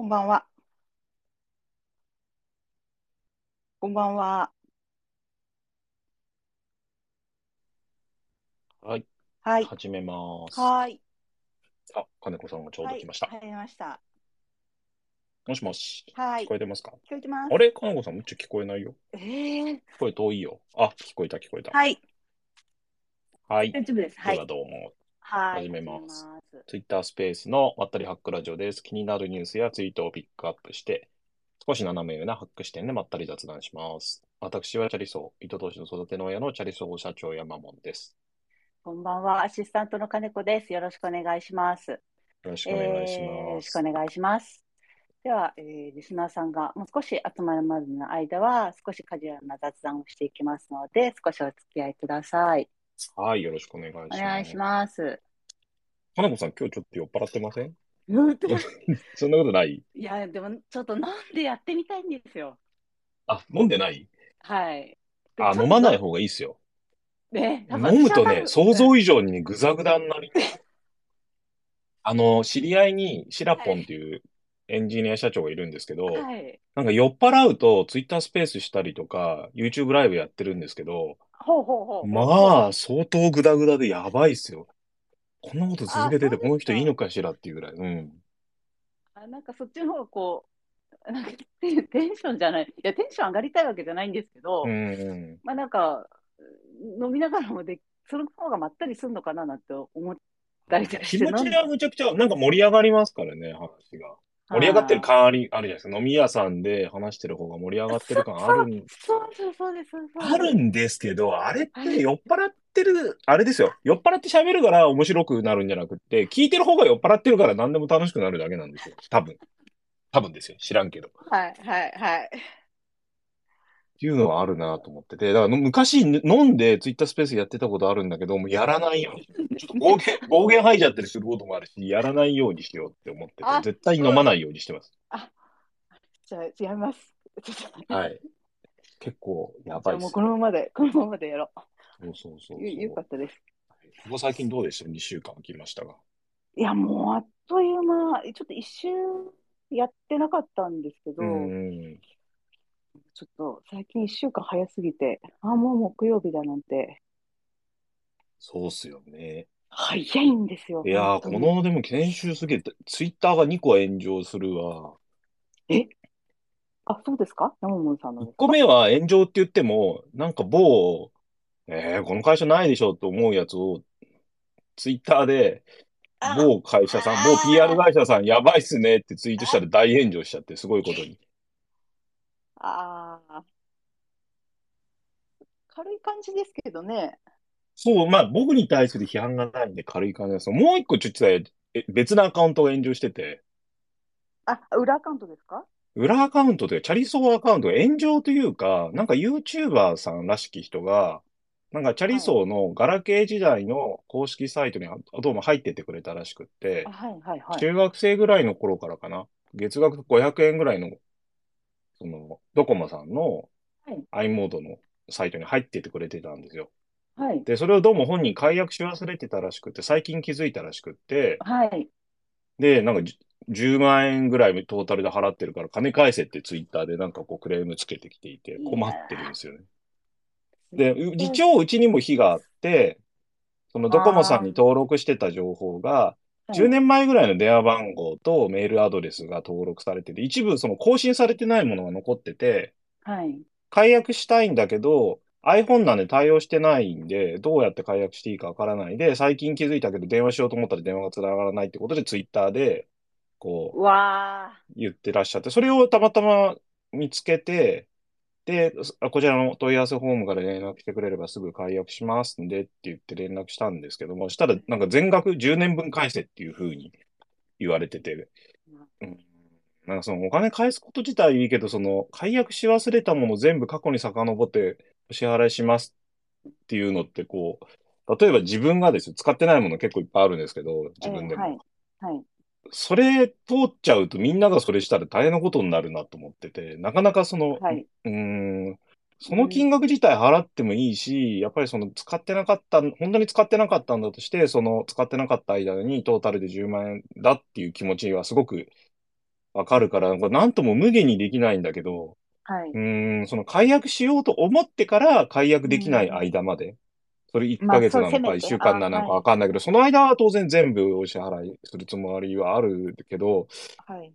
こんばんは。こんばんは。はい、はい。始めます。はい。あ、金子さんがちょうはい。ど来ました。入りました。もしもし、はい。聞聞こえてますか？こえてます。あれ？金子さん、むっちゃ聞こえないよ。えー、声遠いよ。あ、聞こえた、聞こえた。はい。はい。大丈夫です。は。ではいどうも。はい。始めます始めます。Twitter スペースのまったりハックラジオです。気になるニュースやツイートをピックアップして、少し斜め上なハック視点でまったり雑談します。私はチャリソー、糸通しの育ての親のチャリソー社長山門です。こんばんは。アシスタントの金子です。よろしくお願いします。よろしくお願いしえーよろます。しくお願いします。では、えーリスナーさんがもう少し集まるまでの間は、少しカジュアルな雑談をしていきますので、少しお付き合いください。はい、よろしくお願いします。お願いします。金子さん、今日ちょっと酔っ払ってません？うん そんなことない？いや、でもちょっと飲んでやってみたいんですよ。あ、飲んでない？はい。であ、飲まない方がいいっすよ。ね、飲むとね、想以像以上にね、ぐざぐざになり。あの、知り合いにシラポンっていうエンジニア社長がいるんですけど、はい。なんか酔っ払うとツイッタースペースしたりとか、YouTube ライブやってるんですけど、ほうほうほう。まあ、相当グダグダでやばいっすよ。こんなこと続けてて、この人いいのかしらっていうぐらい。うん。あ、なんかそっちの方がこう、なんかテテンションじゃない。いや、テンション上がりたいわけじゃないんですけど。まあなんか、飲みながらもで、その方がまったりするのかななんて思ったりして。気持ちはむちゃくちゃ、なんか盛り上がりますからね、話が。盛り上がってる感あり、あるじゃないですか。飲み屋さんで話してる方が盛り上がってる感あるんそうそうそうです。あるんですけど、あれっはいて酔っ払ってる、あれですよ。酔っ払って喋るから面白くなるんじゃなくって、聞いてる方が酔っ払ってるから何でも楽しくなるだけなんですよ。多分。多分ですよ。知らんけど。っはいはいはい。ていうのはあるなと思ってて、だから昔飲んでツイッタースペースやってたことあるんだけど、もうやらないように。ちょっと暴言、暴言吐いちゃったりすることもあるし、やらないようにしようって思っててあ、絶対飲まないようにしてます。じゃあ、やめます。はい。結構やばいっすこのままで、このままでやろそうそうそうう。よよかったです。ここ最近どうでした ?2 週間来ましたが。いや、もうあっという間、ちょっと一周やってなかったんですけど、うん。ちょっと最近一週間早すぎて、あ、もう木曜日だなんて、そうっすよね。早いんですよ。いやー、この、でも、研修すげえ、ツイッターが2個炎上するわ。あ、そうですか？山本さんの1ですか？個目は炎上って言っても、なんか某、えー、この会社ないでしょと思うやつを、ツイッターで、あ某会社さん、某 PR 会社さん、やばいっすねってツイートしたら大炎上しちゃって、すごいことに。ああ。軽い感じですけどね。そう、まあ、僕に対する批判がないんで軽い感じです。もう一個、ちょっとねえ別なアカウントが炎上してて、あ、裏アカウントですか？裏アカウントというか、チャリソーアカウントが炎上というか、なんか YouTuber さんらしき人が、なんかチャリソーのガラケー時代の公式サイトにあどうも入っててくれたらしくってあ、、はいはいはい。中学生ぐらいの頃からかな、月額500円ぐらいの、その、ドコモさんのはい i モードのサイトに入っててくれてたんですよ。はい。で、それをどうも本人解約し忘れてたらしくって、最近気づいたらしくって、はい。で、なんかじ10万円ぐらいトータルで払ってるから金返せってツイッターでなんかこうクレームつけてきていて困ってるんですよね。で、う一応うちにも非があって、そのドコモさんに登録してた情報が、10年前ぐらいの電話番号とメールアドレスが登録されてて、一部その更新されてないものが残ってて、はい。解約したいんだけど、iPhone なんで対応してないんで、どうやって解約していいかわからないで、最近気づいたけど電話しようと思ったら電話が繋がらないってことで、ツイッターで、こう、うわ言ってらっしゃって、それをたまたま見つけて、で、こちらの問い合わせフォームから連絡してくれればすぐ解約しますんでって言って連絡したんですけども、したらなんか全額10年分返せっていうふうに言われてて、うん、なんかそのお金返すこと自体いいけど、その解約し忘れたもの全部過去に遡ってお支払いしますっていうのってこう、例えば自分がですよ、使ってないもの結構いっぱいあるんですけど、自分でも。はい。はい。それ通っちゃうとみんながそれしたら大変なことになるなと思ってて、なかなかその、はい。うーん、その金額自体払ってもいいし、やっぱりその使ってなかった、本当に使ってなかったんだとして、その使ってなかった間にトータルで10万円だっていう気持ちはすごくわかるから、なんかなんとも無限にできないんだけど、はい。うーん、その解約しようと思ってから解約できない間まで、それ1まあヶ月なのかそうせめて1週間なのかわかんないけど、その間は当然全部お支払いするつもりはあるけど、はい。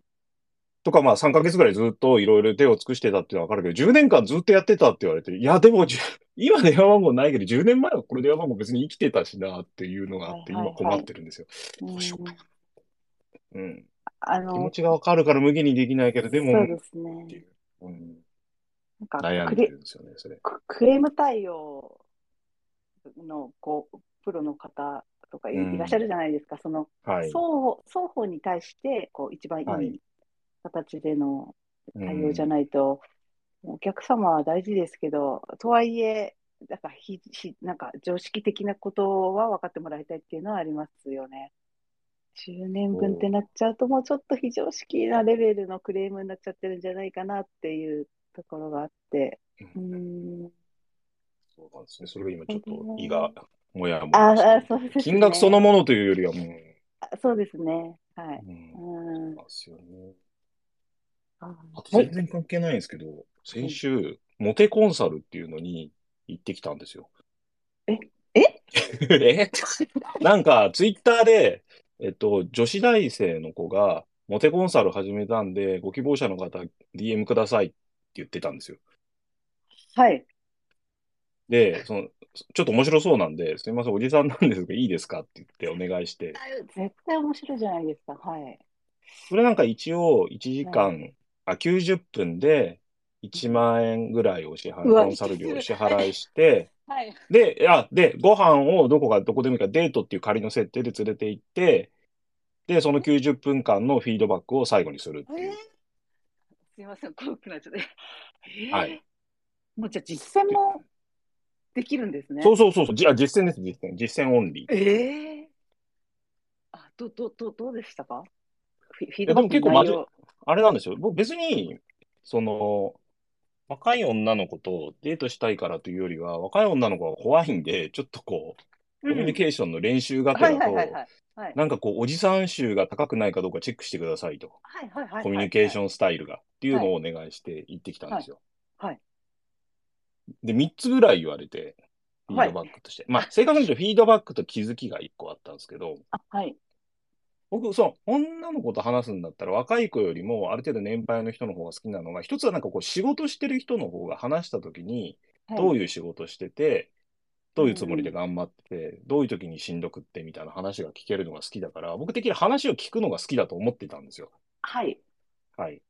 とかまあ3ヶ月ぐらいずっといろいろ手を尽くしてたっていうのはわかるけど、10年間ずっとやってたって言われて、いやでも 今電話番号ないけど、10年前はこれ電話番号別に生きてたしなっていうのがあって、今困ってるんですよ。うんどうしようかうん。あ気持の、ちがわかるから無限にできないけど、でも、そうですね。ううん、なんか悩んクレでるんですよね、それ。ククレーム対応のこうプロの方とかいうんいらっしゃるじゃないですか。そのはい。双方双方に対してこう一番はいいい形でのうん対応じゃないと、お客様は大事ですけど、とはいえ、なんかひひなんか常識的なことは分かってもらいたいっていうのはありますよね。10年分ってなっちゃうと、もうちょっと非常識なレベルのクレームになっちゃってるんじゃないかなっていうところがあって。うーんそうなんですね。それが今ちょっとうん胃がもやもあやしてあ、そうですね。金額そのものというよりはもう、あそうですね。はい。うん、うん。ですよね。ああと全然関係ないんですけど、先週、モテコンサルっていうのに行ってきたんですよ。ええ？え？なんか、ツイッターで、えっと、女子大生の子が、モテコンサル始めたんで、ご希望者の方、DM くださいって言ってたんですよ。はい。で、その、ちょっと面白そうなんで、すみません、おじさんなんですけど、いいですか？って言ってお願いして、絶対面白いじゃないですか。はい。それなんか一応1時間、あ、90分で1万円ぐらいお支払い、うわコンサル料お支払いして、はい。で、あ、で、ご飯をどこか、どこでもいいからデートっていう仮の設定で連れて行って、で、その90分間のフィードバックを最後にするっていう。すいません、怖くなっちゃって。えーはい。もうじゃあ実践もできるんですね。そうそうそうそう、じゃあ実践です、実践。実践オンリー。ええあ、ど、ど、ど、どうでしたか？フィフィーやドバックでも結構まじ。あれなんですよ。僕別に、その、若い女の子とデートしたいからというよりは、若い女の子が怖いんで、ちょっとこう、コミュニケーションの練習がてはいらと、なんかこう、おじさん臭が高くないかどうかチェックしてくださいと。コミュニケーシン。ョンスタイルが。っていうのをお願いして行ってきたんですよ。はいはいで、3つぐらい言われて、フィードバックとして。まあ、正確に言うとフィードバックと気づきが1個あったんですけど、あ、はい。僕、そう、女の子と話すんだったら、若い子よりも、ある程度年配の人の方が好きなのが、一つはなんかこう、仕事してる人の方が話したときに、どういういう仕事してて、どういうつもりで頑張ってて、どういう時にしんどくってみたいな話が聞けるのが好きだから、僕的に話を聞くのが好きだと思ってたんですよ。はい。はい。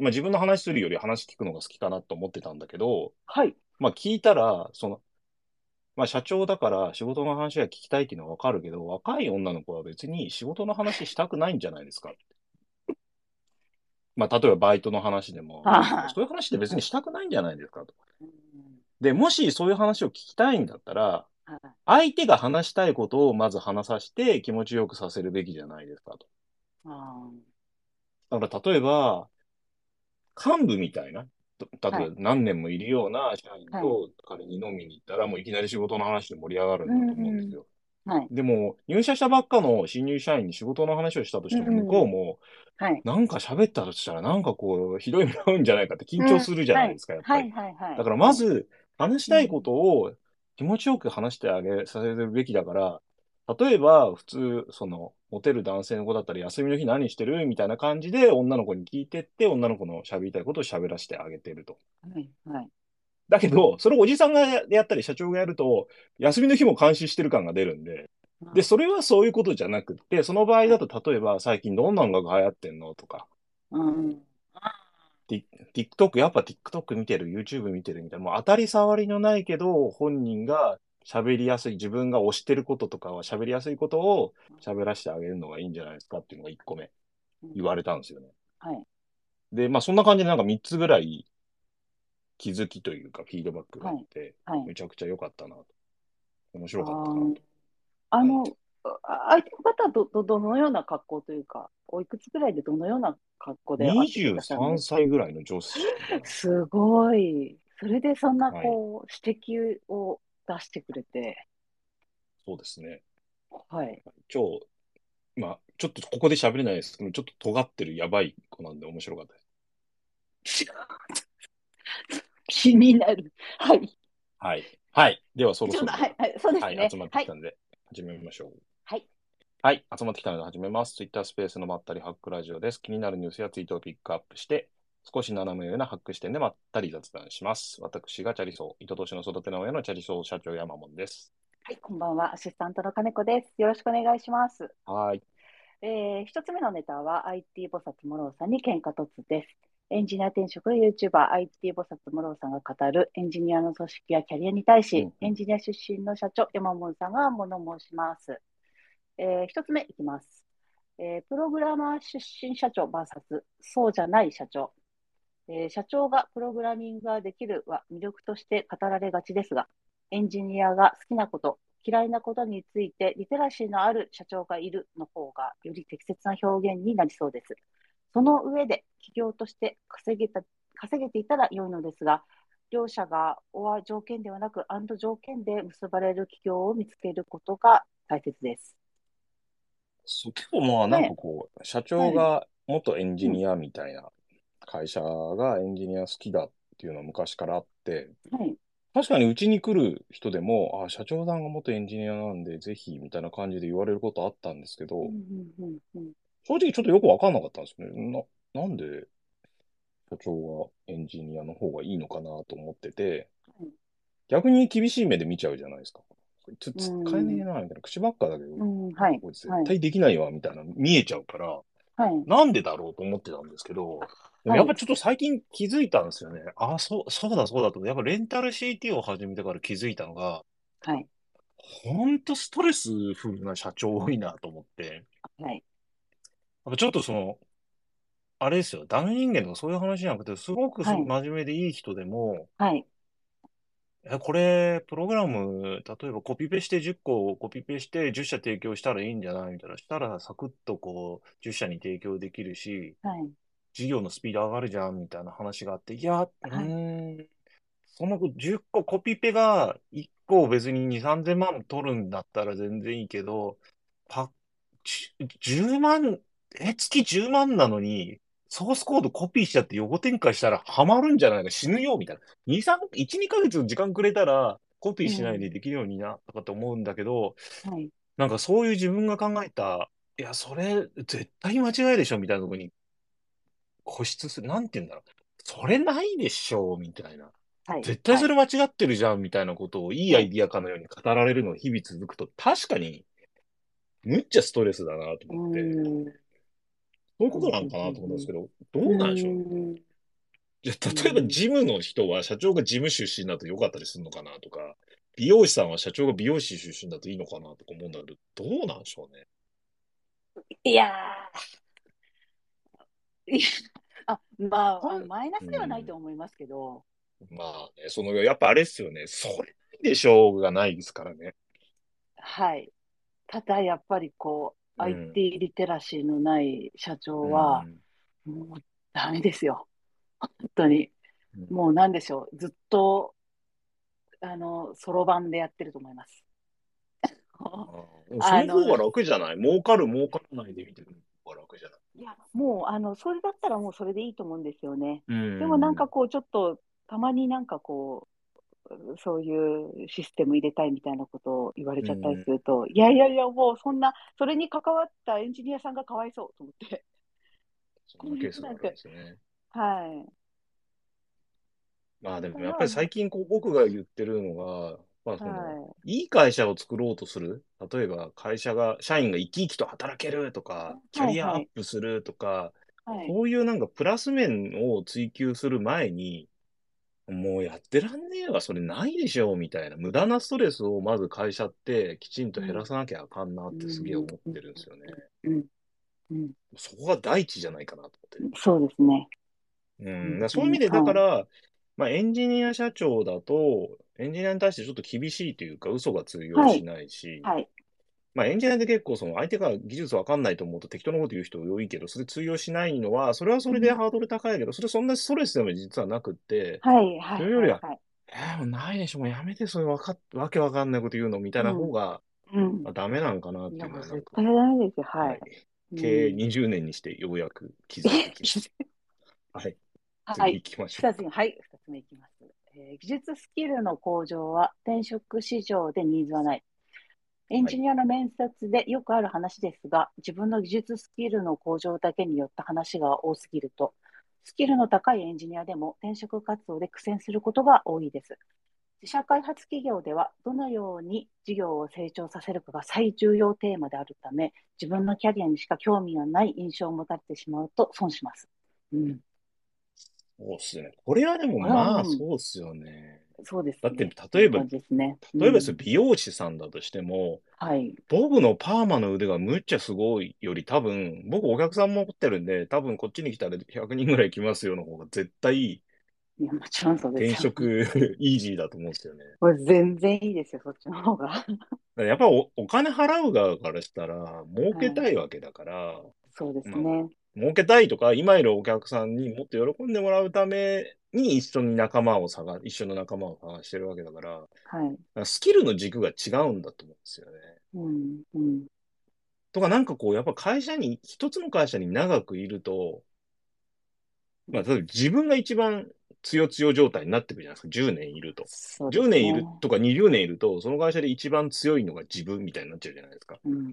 まあ自分の話するより話聞くのが好きかなと思ってたんだけど、はい。まあ聞いたら、その、まあ社長だから仕事の話が聞きたいっていうのはわかるけど、若い女の子は別に仕事の話したくないんじゃないですか。まあ例えばバイトの話でもそういう話って別にしたくないんじゃないですかと。うんで、もしそういう話を聞きたいんだったら、はい相手が話したいことをまず話させて気持ちよくさせるべきじゃないですかと。あだから例えば、幹部みたいな、と例えば何年もいるような社員と彼に飲みに行ったら、もういきなり仕事の話で盛り上がるんだと思うんですよ。ーはい。でも、入社したばっかの新入社員に仕事の話をしたとしても、向こうも、はい。なんか喋ったとしたら、なんかこう、ひどい目合うんじゃないかって緊張するじゃないですか、やっぱり。はいはいはい。だからまず、話したいことを気持ちよく話してあげさせるべきだから、例えば、普通、その、モテる男性の子だったら、休みの日何してる？みたいな感じで、女の子に聞いてって、女の子の喋りたいことを喋らせてあげてると。はいはい。だけど、それをおじさんがやったり、社長がやると、休みの日も監視してる感が出るんで、で、それはそういうことじゃなくって、その場合だと、例えば、最近どんな音楽流行ってんの？とか、うん。TikTok、やっぱ TikTok 見てる、YouTube 見てる？みたいな、もう当たり障りのないけど、本人が喋りやすい、自分が推してることとかは喋りやすいことを喋らせてあげるのがいいんじゃないですかっていうのが1個目言われたんですよね。はい。で、まあそんな感じでなんか3つぐらい気づきというかフィードバックがあって、はい。めちゃくちゃ良かったなと。面白かったなと。あの、あ相手の方はど、ど、どのような格好というか、おいくつぐらいでどのような格好で会ってくださるん23ですか？歳ぐらいの女子みたいな。すごい。それでそんなはいこう、指摘を出してくれて、そうですね。はい。超、まあ、ちょっとここで喋れないですけど、ちょっと尖ってるやばいトなんで面白かったです。気になる。はい。はい。はい。では、そろそろ、はい、はい、そうですね。はい、集まってはいきた。んで、始めましょう。はい。はい、集まってきたので始めます。Twitter スペースのまったりハックラジオです。気になるニュースやツイートをピックアップして、少し斜め上なハック視点でまったり雑談します。私がチャリソー、糸通しの育ての親のチャリソー社長山本です。はい、こんばんは。アシスタントの金子です。よろしくお願いします。はい。えー、一つ目のネタは IT 菩薩諸郎さんに喧嘩突です。エンジニア転職 YouTuber IT 菩薩諸郎さんが語るエンジニアの組織やキャリアに対し、うんうんエンジニア出身の社長山本さんが物申します。えー、一つ目いきます。えー、プログラマー出身社長 VS そうじゃない社長。えー社長がプログラミングができるは魅力として語られがちですが、エンジニアが好きなこと、嫌いなことについてリテラシーのある社長がいるの方がより適切な表現になりそうです。その上で企業として稼げた稼げていたら良いのですが、両者がおは条件ではなく、アンド条件で結ばれる企業を見つけることが大切です。そう結構まあ、なんかこう、社長が元エンジニアみたいな会社がエンジニア好きだっていうのは昔からあって、はい。確かにうちに来る人でも、あ、社長さんが元エンジニアなんで、ぜひ、みたいな感じで言われることあったんですけど、うんうんうんうん正直ちょっとよくわかんなかったんですよね。な、なんで社長がエンジニアの方がいいのかなと思っててはい、逆に厳しい目で見ちゃうじゃないですか。こいつ使うんえねえな、みたいな。口ばっかだけど、うん、はい。こ絶対できないわ、みたいな見えちゃうから、はい。なんでだろうと思ってたんですけど、でもやっぱちょっと最近気づいたんですよね。あ、そう、そうだそうだと。やっぱレンタル CT を始めてから気づいたのが、はい。ほんとストレスフルな社長多いなと思って。はい。やっぱちょっとその、あれですよ、ダメ人間とかそういう話じゃなくて、すごく真面目でいい人でも、はい。え、これ、プログラム、例えばコピペして10個コピペして10社提供したらいいんじゃないみたいな。したらサクッとこう、10社に提供できるし、はい。事業のスピード上がるじゃんみたいな話があって、いや、うーん、その10個コピペが1個別に2、3000万取るんだったら全然いいけど、パ、じゅ10万、え、月10万なのに、ソースコードコピーしちゃって横展開したらハマるんじゃないか、死ぬよ、みたいな。2、3、1、2ヶ月時間くれたら、コピーしないでできるようにな、とかって思うんだけど、はい。なんかそういう自分が考えた、いや、それ絶対間違いでしょ、みたいなところに固執する。なんて言うんだろう。それないでしょ、みたいな。はい。絶対それ。れ間違ってるじゃん、みたいなことをいいアイディアかのように語られるのが日々続くと、確かに、むっちゃストレスだなとう思って。そういうことなんかなと思うんですけど、どうなんでしょう？うじゃあ例えば事務の人は社長が事務出身だと良かったりするのかなとか、美容師さんは社長が美容師出身だといいのかなとか思うんだけど、どうなんでしょうね？いやー。いやあ、まあ、あはいマイナスではないと思いますけど、まあね、その、やっぱあれですよね。それないでしょうがないですからね。はい。ただ、やっぱりこう、うん IT リテラシーのない社長はう、んもうダメですよ。本当に。うんもうなんでしょう。ずっと、あの、そろばんでやってると思います。あーその方が楽じゃない？儲かる儲からないで見てる方が楽じゃない？いや、もう、あの、それだったらもうそれでいいと思うんですよね。うんでもなんかこう、ちょっと、たまになんかこう、そういうシステム入れたいみたいなことを言われちゃったりすると、いやいやいや、もうそんな、それに関わったエンジニアさんがかわいそうと思って。そんなケースがあるんですよね。はい。まあでもやっぱり最近こう僕が言ってるのが、まあその、はいい会社を作ろうとする？例えば会社が、社員が生き生きと働けるとか、キャリアアップするとか、い。はい。そういうなんかプラス面を追求する前に、もうやってらんねえわ、それないでしょ、みたいな。無駄なストレスをまず会社ってきちんと減らさなきゃあかんなってすげえ思ってるんですよね。うん。うん。そこが第一じゃないかなと思って。そうですね。うん、そういう意味で、だから、まあ、エンジニア社長だと、エンジニアに対してちょっと厳しいというか、嘘が通用しないし、はい。まあ、エンジニアで結構、その相手が技術わかんないと思うと適当なこと言う人多いけど、それ通用しないのは、それはそれでハードル高いけど、それそんなストレスでも実はなくって、はい。はい。それよりははい。えー、もうないでしょ、もうやめて、それわかっ、わけわかんないこと言うのみたいな方が、うんまあ、。ダメなんかなっていうのは絶対ダメですよ。はい。経営うん20年にしてようやく気づいてきました。はい。次はい。行きましょう。二つ目、はい、二つ目いきます。えー技術スキルの向上は転職市場でニーズはない。エンジニアの面接でよくある話ですが、自分の技術スキルの向上だけによった話が多すぎると、スキルの高いエンジニアでも転職活動で苦戦することが多いです。自社開発企業では、どのように事業を成長させるかが最重要テーマであるため、自分のキャリアにしか興味がない印象を持たれてしまうと損します。うん、そうっすね。これはでもまあうんそうっすよね。そうですね。だって例えばそうですね。例えば美容師さんだとしても、はい。僕のパーマの腕がむっちゃすごいより多分、僕お客さんも持ってるんで、多分こっちに来たら100人ぐらい来ますよの方が絶対いや、もちろんそう転ですよ。職 イージーだと思うんですよね。これ全然いいですよ、そっちの方が。やっぱおお金払う側からしたら、儲けたいわけだから、そうですね。儲けたいとか、今いるお客さんにもっと喜んでもらうために一緒に仲間を探、一緒の仲間を探してるわけだから、はい。らスキルの軸が違うんだと思うんですよね。うん、うん。とかなんかこう、やっぱ会社に、一つの会社に長くいると、まあ、例えば自分が一番強強状態になってくるじゃないですか。10年いると。10ね。年いるとか20年いると、その会社で一番強いのが自分みたいになっちゃうじゃないですか。うん。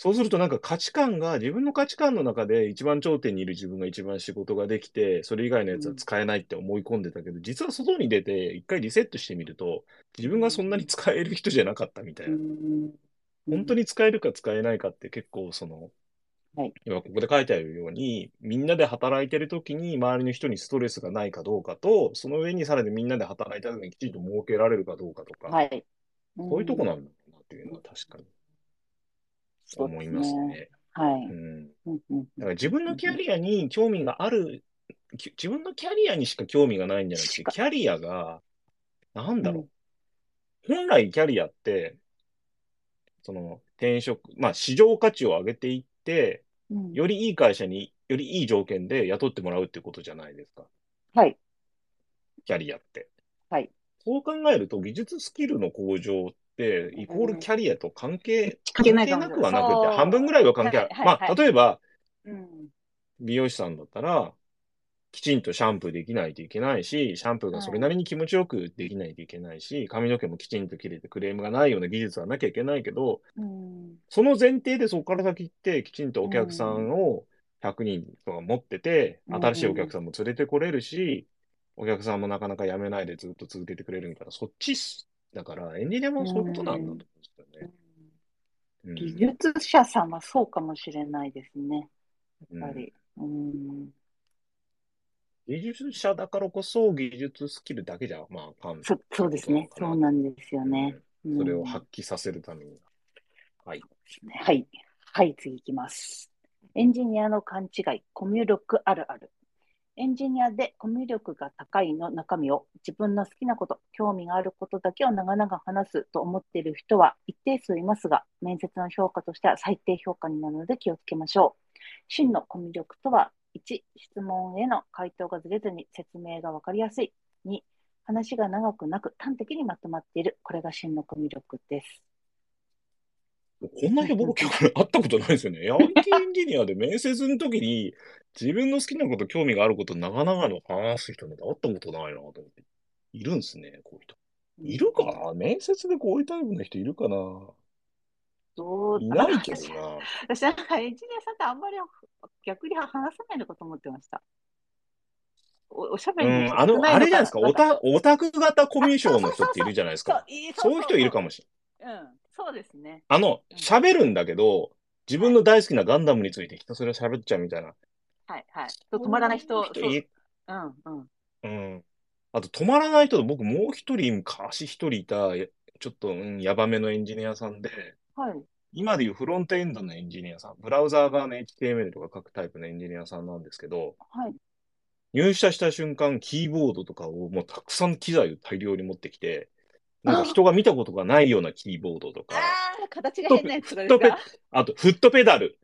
そうするとなんか価値観が、自分の価値観の中で一番頂点にいる自分が一番仕事ができて、それ以外のやつは使えないって思い込んでたけど、実は外に出て一回リセットしてみると、自分がそんなに使える人じゃなかったみたいうな。ん。本当に使えるか使えないかって結構その、はい今ここで書いてあるように、みんなで働いてる時に周りの人にストレスがないかどうかと、その上にさらにみんなで働いた時にきちんと儲けられるかどうかとか、はい。そういうとこなんんだなっていうのは確かに思いますね。ね。はい。うん。だから自分のキャリアに興味がある、き自分のキャリアにしか興味がないんじゃなくて、キャリアが、なんだろうんう。本来キャリアって、その転職、まあ市場価値を上げていって、うんよりいい会社によりいい条件で雇ってもらうっていうことじゃないですか。はい。キャリアって。はい。そう考えると、技術スキルの向上って、イコールキャリアと関係、関係なくはなくて、半分ぐらいは関係ある。まあ、はいはいはい例えば、うん。美容師さんだったら、きちんとシャンプーできないといけないし、シャンプーがそれなりに気持ちよくできないといけないし、髪の毛もきちんと切れてクレームがないような技術はなきゃいけないけど、うん。その前提でそこから先行って、きちんとお客さんを100人とか持ってて、うん新しいお客さんも連れてこれるし、お客さんもなかなか辞めないでずっと続けてくれるみたいな、そっちっす。だから、エンジニアもそういうことなんだと思うんですよね。うん技術者さんはそうかもしれないですね。やっぱり。うん。技術者だからこそ技術スキルだけじゃ、まあ、あかん。そ、そうですね。そうなんですよね。うんそれをうん発揮させるために。はい。はい。はい、次いきます。エンジニアの勘違い、コミュ力あるある。エンジニアでコミュ力が高いの中身を自分の好きなこと、興味があることだけを長々話すと思っている人は一定数いますが、面接の評価としては最低評価になるので気をつけましょう。真のコミュ力とは、1、質問への回答がずれずに説明がわかりやすい。2、話が長くなく端的にまとまっている。これが真のコミュ力です。こんな人僕今日会ったことないですよね。IT エンジニアで面接の時に自分の好きなこと、興味があること、長々の話す人なんて会ったことないなと思って。いるんですね、こういう人。いるかな？面接でこういうタイプの人いるかな？どういないけど私な。私なんかエンジニアさんってあんまり逆に話さないのかと思ってました。おおしゃべうりの人ん、あの、あれじゃないですか、オタ、オタク型コミュ障の人っているじゃないですか。そういそういう人いるかもしれない。うん、そうですね。あの、喋るんだけど、自分の大好きなガンダムについてひたすら喋っちゃうみたいな。はいはい。止まらない人。そういうんうん。うん。あと、止まらない人と僕もう一人、昔一人いた、やちょっと、うん、ヤバめのエンジニアさんで、はい。今でいうフロントエンドのエンジニアさん、ブラウザー側の HTML とか書くタイプのエンジニアさんなんですけど、はい。入社した瞬間、キーボードとかをもうたくさん機材を大量に持ってきて、なんか人が見たことがないようなキーボードとか、ああ、形が変なやつとかですフットペかあと、フットペダル。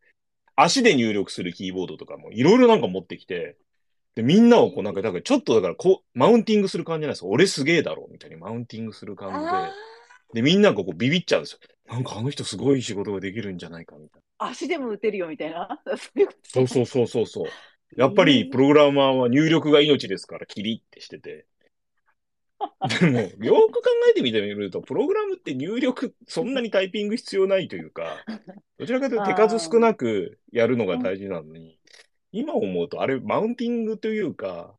足で入力するキーボードとかもいろいろなんか持ってきて、で、みんなをこうなんか、だからちょっとだからこう、マウンティングする感じじゃないですか。俺すげえだろみたいにマウンティングする感じで。あで、みんながこうビビっちゃうんですよ。なんかあの人すごい仕事ができるんじゃないかみたいな。足でも打てるよみたいな。そうそうそうそうそう。やっぱりプログラマーは入力が命ですから、キリってしてて。でも、よく考えてみてみると、プログラムって入力、そんなにタイピング必要ないというか、どちらかというと手数少なくやるのが大事なのに、今思うと、あれ、マウンティングというか、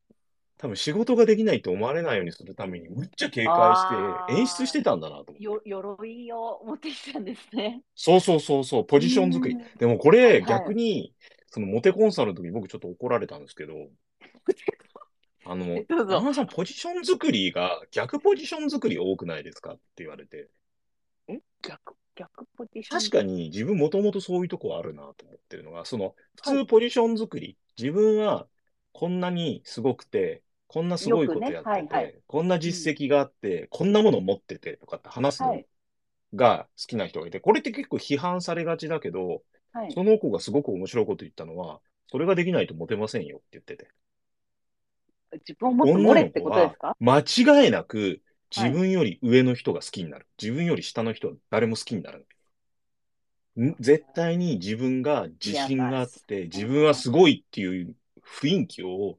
多分仕事ができないと思われないようにするために、むっちゃ警戒して演出してたんだなと。よ鎧を持ってきたんですね。そうそうそうそう、ポジション作りうん。でもこれ、はいはい逆に、そのモテコンサルの時に僕ちょっと怒られたんですけど、あの、どうぞ山田さん、ポジション作りが逆ポジション作り多くないですかって言われて。え？逆、逆ポジション？確かに自分もともとそういうとこあるなと思ってるのが、その、は普通ポジション作り、自分はこんなにすごくて、こんなすごいことやってて、よくねはいはいこんな実績があって、こんなもの持っててとかって話すのはい。が好きな人がいて、これって結構批判されがちだけど、はい。その子がすごく面白いこと言ったのは、それができないとモテませんよって言ってて。自分をもっと漏れってことですか？間違いなく自分より上の人が好きになる。自分より下の人は誰も好きにならない。ん絶対に自分が自信があって、自分はすごいっていう雰囲気を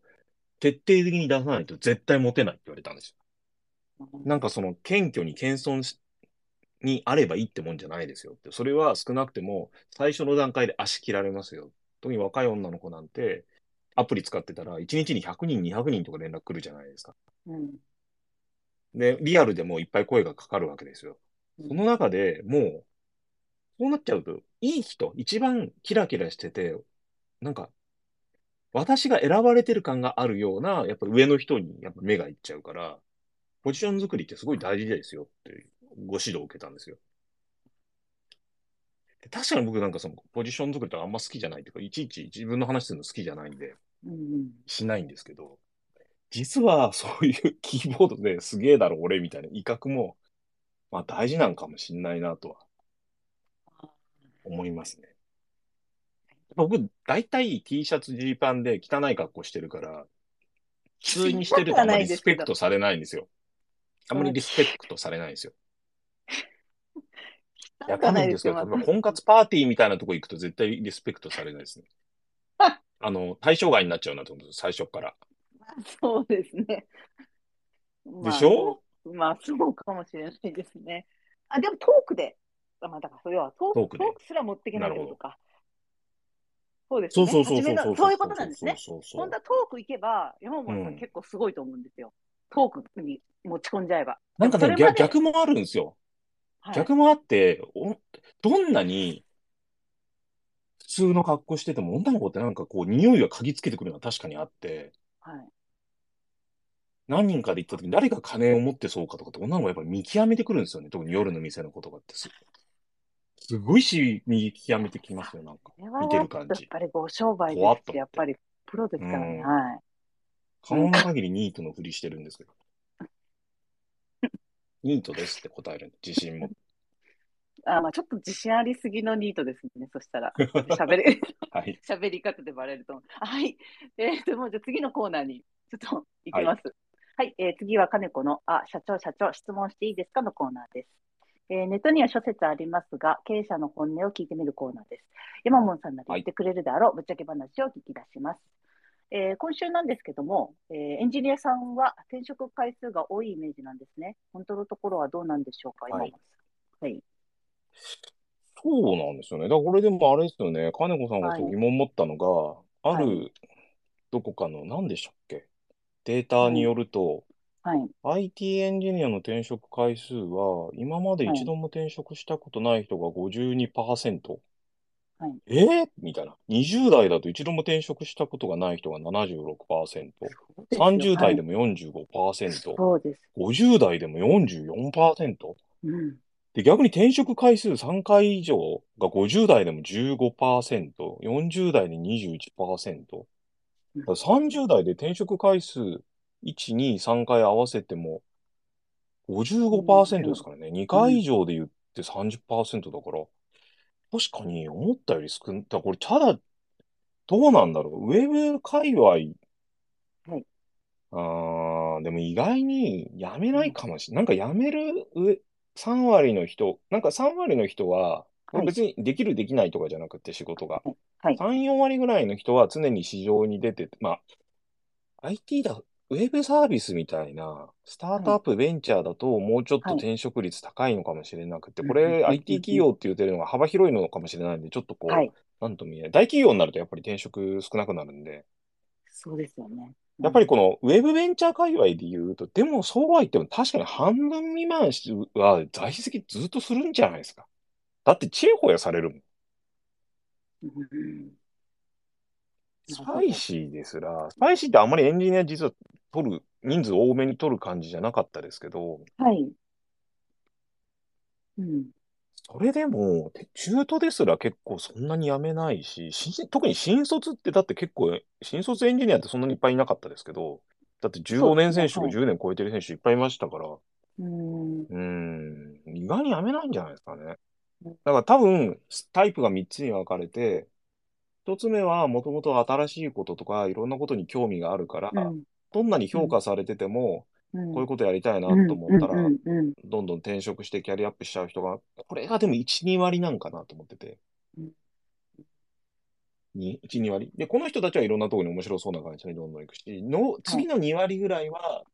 徹底的に出さないと絶対モテないって言われたんですよ。なんかその謙虚に謙遜しにあればいいってもんじゃないですよって。それは少なくても最初の段階で足切られますよ。特に若い女の子なんてアプリ使ってたら1日に100人、200人とか連絡来るじゃないですか。うん。で、リアルでもいっぱい声がかかるわけですよ。その中でもう、そうなっちゃうと、いい人、一番キラキラしてて、なんか、私が選ばれてる感があるような、やっぱ上の人にやっぱ目がいっちゃうから、ポジション作りってすごい大事ですよってご指導を受けたんですよ。で確かに僕なんかそのポジション作りとかあんま好きじゃないというか、いちいち自分の話するの好きじゃないんで、うん。しないんですけど、実はそういう キーボードですげえだろ俺みたいな威嚇も、まあ大事なんかもしんないなとは思いますね。僕、大体 T シャツ、ジーパンで汚い格好してるから、普通にしてるとあんまりリスペクトされないんですよ。あんまりリスペクトされないんですよ。いや、多分ですけど、婚活パーティーみたいなとこ行くと絶対リスペクトされないですね。あの、対象外になっちゃうなと思うんです最初から。そうですね。でしょ？まあ、まあ、そうかもしれないですね。あ、でもトークで、あまあ、だからそれはトークトークでトークすら持っていけないとか。そうですね。そうそうそうそうそう。のそういうことなんですね。そうそうそう本当はトーク行けば、山本さうんん結構すごいと思うんですよ。トークに持ち込んじゃえば。なんかね、でもそれまで逆逆もあるんですよ。はい逆もあって、おどんなに普通の格好してても女の子ってなんかこう匂いが嗅ぎつけてくるのは確かにあって、はい。何人かで行った時に誰が金を持ってそうかとかって女の子やっぱり見極めてくるんですよね。特に夜の店の子とかってす。すごいし、見極めてきますよ、なんか。見てる感じやっぱりご商売ですてやっぱりプロですからね。うんはい。可能な限りニートのふりしてるんですけど。ニートですって答える。自信も。あまあちょっと自信ありすぎのニートですね。そしたら、喋り、はい。喋り方でバレると思う。はい。えー、と、もうじゃあ次のコーナーにちょっと行きます。はい。えー次は金子の、あ、社長、社長、質問していいですかのコーナーです。えーネットには諸説ありますが、経営者の本音を聞いてみるコーナーです。山本さんなら言ってくれるであろう、ぶっちゃけ話を聞き出します。えー今週なんですけども、えーエンジニアさんは転職回数が多いイメージなんですね。本当のところはどうなんでしょうか、はい。はい。そうなんですよね。だからこれでもあれですよね。金子さんがはい疑問持ったのが、あはるどこかの何でしたっけ？データによると、はい。IT エンジニアの転職回数は、今まで一度も転職したことない人が52%。はいえ？ーみたいな。20代だと一度も転職したことがない人が76%。30代でも。も45%。そうです。50代でも44%。うん。で、逆に転職回数3回以上が50代でも15%、40代で21%。だから30代で転職回数1、2、3回合わせても55%ですからね。2回以上で言って30%だから、確かに思ったより少ない。これ、ただ、どうなんだろう。ウェブ界隈。はいあーでも意外に辞めないかもしれない。なんか辞める上3割の人、なんか3割の人は、はい別にできるできないとかじゃなくて仕事が。はい。3、4割ぐらいの人は常に市場に出て、まあ、IT だ、ウェブサービスみたいな、スタートアップ、ベンチャーだともうちょっとはい転職率高いのかもしれなくて、うんこれ IT 企業って言ってるのが幅広いのかもしれないんで、ちょっとこう、はい。なんとも言えない。大企業になるとやっぱり転職少なくなるんで、そうですよね。やっぱりこのウェブベンチャー界隈で言うと、でもそうは言っても確かに半分未満は在籍ずっとするんじゃないですか。だってチェホヤされるもん。うんスパイシーですら、スパイシーってあんまりエンジニア実は取る、人数多めに取る感じじゃなかったですけど、はい。うん。それでも、中途ですら結構そんなに辞めないし、新特に新卒ってだって結構、新卒エンジニアってそんなにいっぱいいなかったですけど、だって15年選手とかそうですね10年超えてる選手いっぱいいましたから、うん。うーん、意外に辞めないんじゃないですかね。うんだから多分、タイプが3つに分かれて、1つ目はもともと新しいこととかいろんなことに興味があるから、うん。どんなに評価されてても、うん。こういうことやりたいなと思ったら、どんどん転職してキャリアアップしちゃう人が、これがでも1、2割なんかなと思ってて。うんに1、2割？で、この人たちはいろんなところに面白そうな会社にどんどん行くし、の次の2割ぐらいは、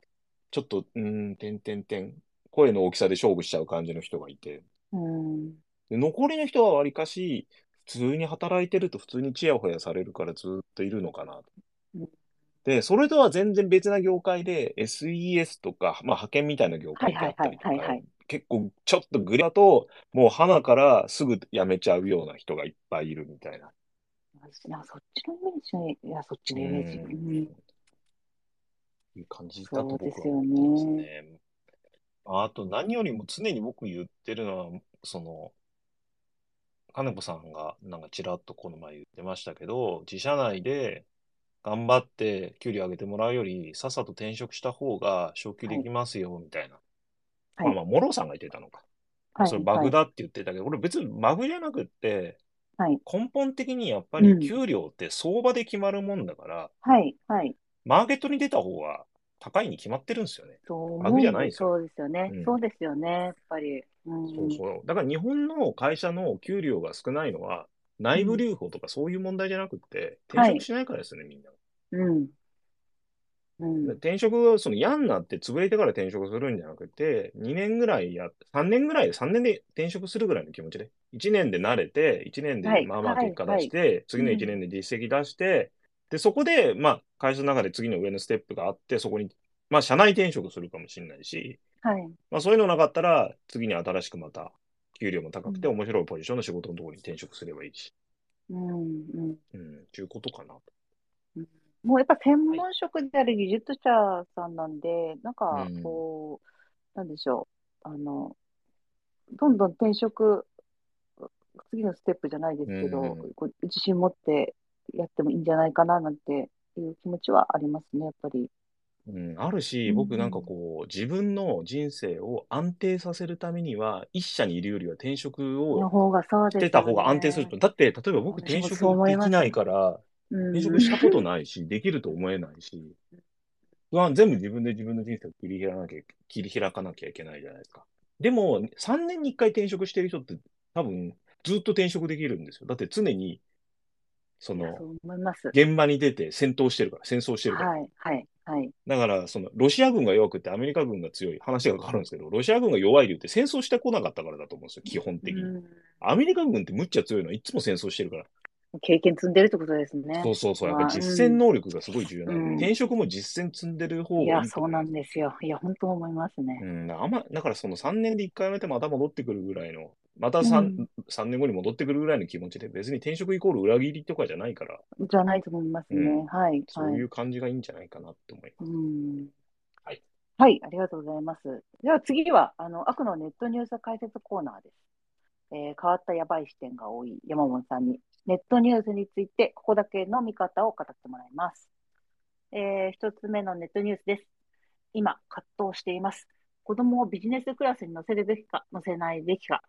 ちょっと、うーん、てんてんてん、声の大きさで勝負しちゃう感じの人がいて、うん。で残りの人はわりかし、普通に働いてると普通にチヤホヤされるからずっといるのかなとうん。で、それとは全然別な業界で SES とか、まあ派遣みたいな業界ってあったりとかはいはいはいはいはい、結構ちょっとグレだと、もう花からすぐ辞めちゃうような人がいっぱいいるみたいな。いや、そっちのイメージ、いや、そっちのイメージ。ういう感じだと僕はそうですよ思ってますね。ね。あと何よりも常に僕言ってるのは、その、金子さんがなんかちらっとこの前言ってましたけど、自社内で頑張って給料上げてもらうより、さっさと転職した方が昇給できますよ、みたいな。はいまあまあ、モロさんが言ってたのか。はいそれバグだって言ってたけど、俺別にバグじゃなくって、はい。根本的にやっぱうんり給料って相場で決まるもんだから、はい。はい。マーケットに出た方が高いに決まってるんですよね。そうバグじゃないですよそうですよね。うんそうですよね。やっぱり。うん。そうそう。だから日本の会社の給料が少ないのは、内部留保とかそういう問題じゃなくって、転職しないからですよね、みんな。うん。うん。転職がその嫌になって潰れてから転職するんじゃなくて、2年ぐらいや、3年ぐらい、3年で転職するぐらいの気持ちで、1年で慣れて、1年はいでまあまあはい結果出して、次の1年で実績出して、で、そこで、まあ、会社の中で次の上のステップがあって、そこに、まあ、社内転職するかもしれないし、はい。まあ、そういうのなかったら、次に新しくまた、給料も高くてうん面白いポジションの仕事のところに転職すればいいし、うん。うん。うん、ちゅうことかな。もうやっぱ専門職である技術者さんなんで、なんかうんこう、なんでしょう。あの、どんどん転職、次のステップじゃないですけど、うん自信持ってやってもいいんじゃないかななんていう気持ちはありますね、やっぱり。うん、あるし、うん僕なんかこう、自分の人生を安定させるためには、一社にいるよりは転職をの方がそうですよね。してた方が安定すると。だって、例えば僕転職そう思いますできないから、うん、転職したことないし、できると思えないし、不安、全部自分で自分の人生を切り開かなきゃ、切り開かなきゃいけないじゃないですか。でも、3年に1回転職してる人って多分、ずっと転職できるんですよ。だって常に、その、いやそう思います。現場に出て戦闘してるから、戦争してるから。はい、はい、はい。だから、その、ロシア軍が弱くてアメリカ軍が強い話が変わるんですけど、ロシア軍が弱い理由って戦争してこなかったからだと思うんですよ、基本的に。うんアメリカ軍ってむっちゃ強いのはいつも戦争してるから。経験積んでるってことですね。そうそうそう。やっまあぱり実践能力がすごい重要なうん転職も実践積んでる方がいいいや、とそうなんですよ。いや、本当思いますね。うん、あんま、だからその3年で1回辞めてまた戻ってくるぐらいの、また 3,、うん三年後に戻ってくるぐらいの気持ちで、別に転職イコール裏切りとかじゃないから、じゃないと思いますね。うんはい、はい。そういう感じがいいんじゃないかなって思います。うん。はい。はい、ありがとうございます。では次は、あの、悪のネットニュース解説コーナーです。えー変わったやばい視点が多い山本さんに、ネットニュースについて、ここだけの見方を語ってもらいます。えー一つ目のネットニュースです。今、葛藤しています。子供をビジネスクラスに乗せるべきか、乗せないべきか。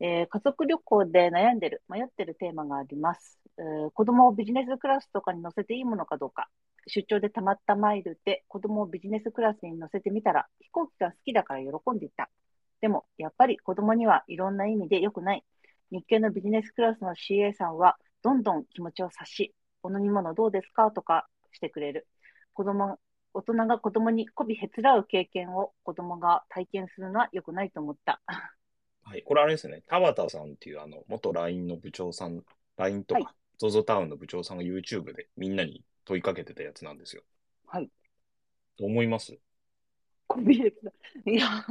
えー家族旅行で悩んでる、迷ってるテーマがあります。えー子供をビジネスクラスとかに乗せていいものかどうか。出張で貯まったマイルで子供をビジネスクラスに乗せてみたら、飛行機が好きだから喜んでいた。でも、やっぱり子供にはいろんな意味で良くない。日系のビジネスクラスの CA さんは、どんどん気持ちを察し、お飲み物どうですか？とかしてくれる。子供、大人が子供に媚びへつらう経験を子供が体験するのは良くないと思った。はい。これあれですね。田畑さんっていうあの、元 LINE の部長さん、LINE とはいか、ZOZO タウンの部長さんが YouTube でみんなに問いかけてたやつなんですよ。はい。どう思います？媚びへつらう。いや、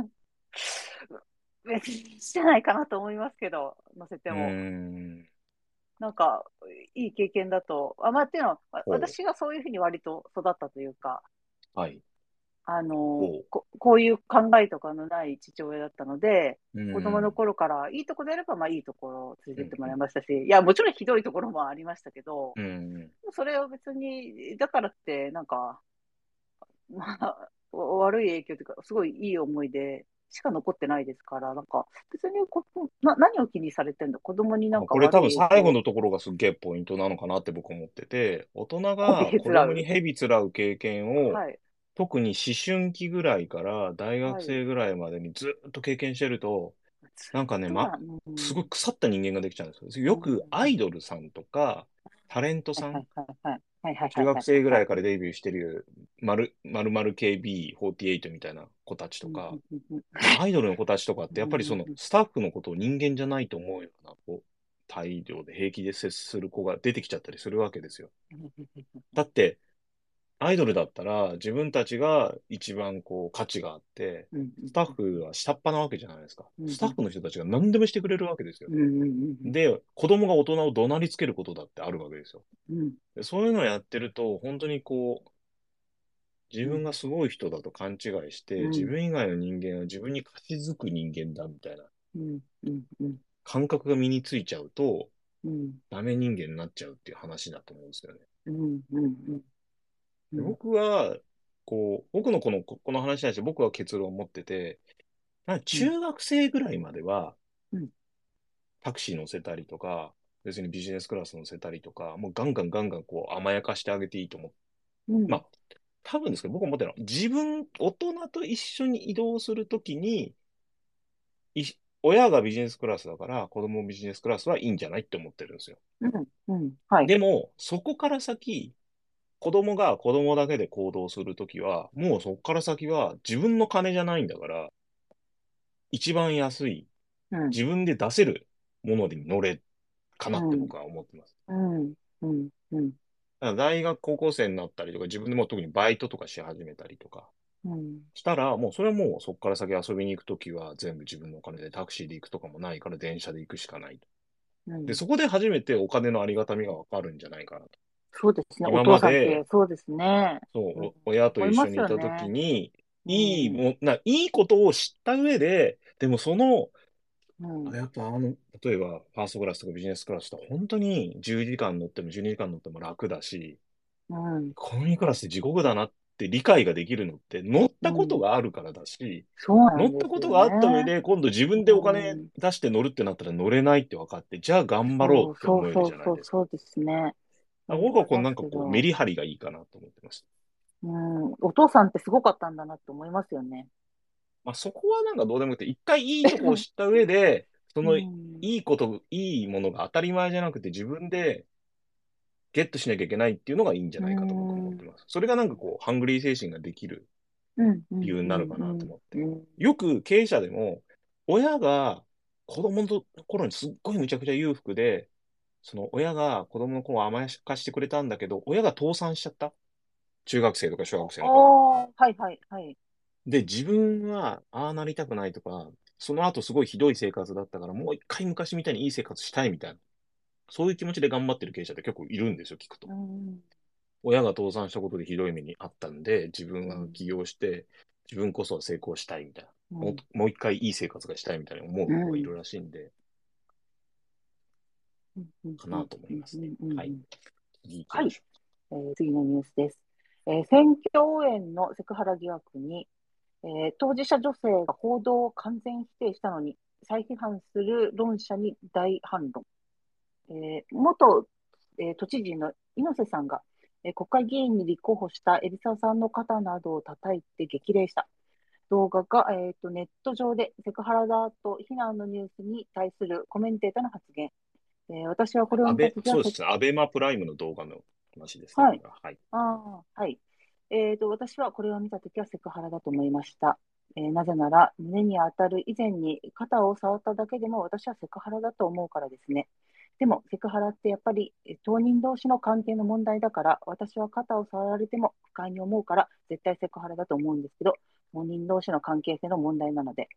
別にしてないかなと思いますけど、載せても。ん。なんか、いい経験だと、あ、まあ、っていうのは、私がそういうふうに割と育ったというか、はい。あのこ、こういう考えとかのない父親だったので、子子供の頃からいいとこであれば、まあいいところを連れてってもらいましたし、いや、もちろんひどいところもありましたけど、うん。それを別に、だからって、なんか、まあ、悪い影響というか、すごいいい思い出しか残ってないですから、なんか、別にこな何を気にされてんだ子供になんかこれ多分最後のところがすっげえポイントなのかなって僕思ってて、大人が 子供に蛇つらう経験を、はい。特に思春期ぐらいから大学生ぐらいまでにずっと経験してると、なんかねまうん。すごい腐った人間ができちゃうんですよ。よくアイドルさんとか、タレントさん、はいはいはいはいはいはい中学生ぐらいからデビューしてる、まる、まるまる KB48 みたいな子たちとか、アイドルの子たちとかって、やっぱりそのスタッフのことを人間じゃないと思うような、こう、態度で平気で接する子が出てきちゃったりするわけですよ。だって、アイドルだったら自分たちが一番こう価値があって、うんスタッフは下っ端なわけじゃないですかう。んスタッフの人たちが何でもしてくれるわけですよう。んうんうんで、子供が大人を怒鳴りつけることだってあるわけですよ。うんでそういうのをやってると、本当にこう、自分がすごい人だと勘違いして、うん自分以外の人間は自分に貸し付く人間だみたいなうんうんうん感覚が身についちゃうと、うんダメ人間になっちゃうっていう話だと思うんですよね。うんうんうんで僕は、こう、僕のこの、ここの話に対して僕は結論を持ってて、中学生ぐらいまでは、うん。タクシー乗せたりとか、別にビジネスクラス乗せたりとか、もうガンガンガンガンこう甘やかしてあげていいと思う。うん。まあ多分ですけど、僕は思ってるのは、自分、大人と一緒に移動するときに、い親がビジネスクラスだから、子供もビジネスクラスはいいんじゃないって思ってるんですよ。うん。うん。はい。でも、そこから先、子供が子供だけで行動するときは、もうそこから先は自分の金じゃないんだから、一番安い、うん。自分で出せるものに乗れ、かなって僕は思ってます。うん。うん。うん。だから大学、高校生になったりとか、自分でもう特にバイトとかし始めたりとか、うん。したら、もうそれはもうそこから先遊びに行くときは全部自分のお金でタクシーで行くとかもないから電車で行くしかない。うん。で、そこで初めてお金のありがたみがわかるんじゃないかなと。そうですね。今お父さんっまでてそうですね。そう、親と一緒にいたときに、いいも、な、いいことを知った上で、でもその、うん。やっぱあの、例えばファーストクラスとかビジネスクラスと本当に10時間乗っても12時間乗っても楽だし、うん。エコノミークラスって地獄だなって理解ができるのって乗ったことがあるからだし、そうなんね。乗ったことがあった上で、今度自分でお金うん。出して乗るってなったら乗れないって分かって、じゃあ頑張ろうって思えるじゃないですか。そうそうそうそうですね。あ僕はこうなんかこうメリリハリがいいかなと思ってました。うん、お父さんってすごかったんだなって思いますよね。まあそこはなんかどうでもよくて、一回いいとこを知った上で、そのいうんいこと、いいものが当たり前じゃなくて自分でゲットしなきゃいけないっていうのがいいんじゃないかと僕は思ってます。それがなんかこう、ハングリー精神ができる。うん理由になるかなと思ってうんよく経営者でも、親が子供の頃にすっごいむちゃくちゃ裕福で、その親が子供の頃を甘やかしてくれたんだけど、親が倒産しちゃった？中学生とか小学生の頃。ああ、はいはいはい。で、自分はああなりたくないとか、その後すごいひどい生活だったから、もう一回昔みたいにいい生活したいみたいな。そういう気持ちで頑張ってる経営者って結構いるんですよ、聞くとう。ん親が倒産したことでひどい目にあったんで、自分が起業して、自分こそは成功したいみたいな。もうもう一回いい生活がしたいみたいに思う子がいるらしいんで、かなと思いますねはいはいえー次のニュースです。えー選挙応援のセクハラ疑惑に、えー当事者女性が報道を完全否定したのに、再批判する論者に大反論。えー元、えー都知事の猪瀬さんが、えー国会議員に立候補した海老沢さんの肩などを叩いて激励した。動画が、えっと、ネット上でセクハラだと非難のニュースに対するコメンテーターの発言。えー私はこれを見たと、そうですね。アベマプライムの動画の話ですね。はいははい。ああ、はい。えーと、私はこれを見たときはセクハラだと思いました。えーなぜなら、胸に当たる以前に肩を触っただけでも私はセクハラだと思うからですね。でも、セクハラってやっぱりえー当人同士の関係の問題だから、私は肩を触られても不快に思うから、絶対セクハラだと思うんですけど、当人同士の関係性の問題なので、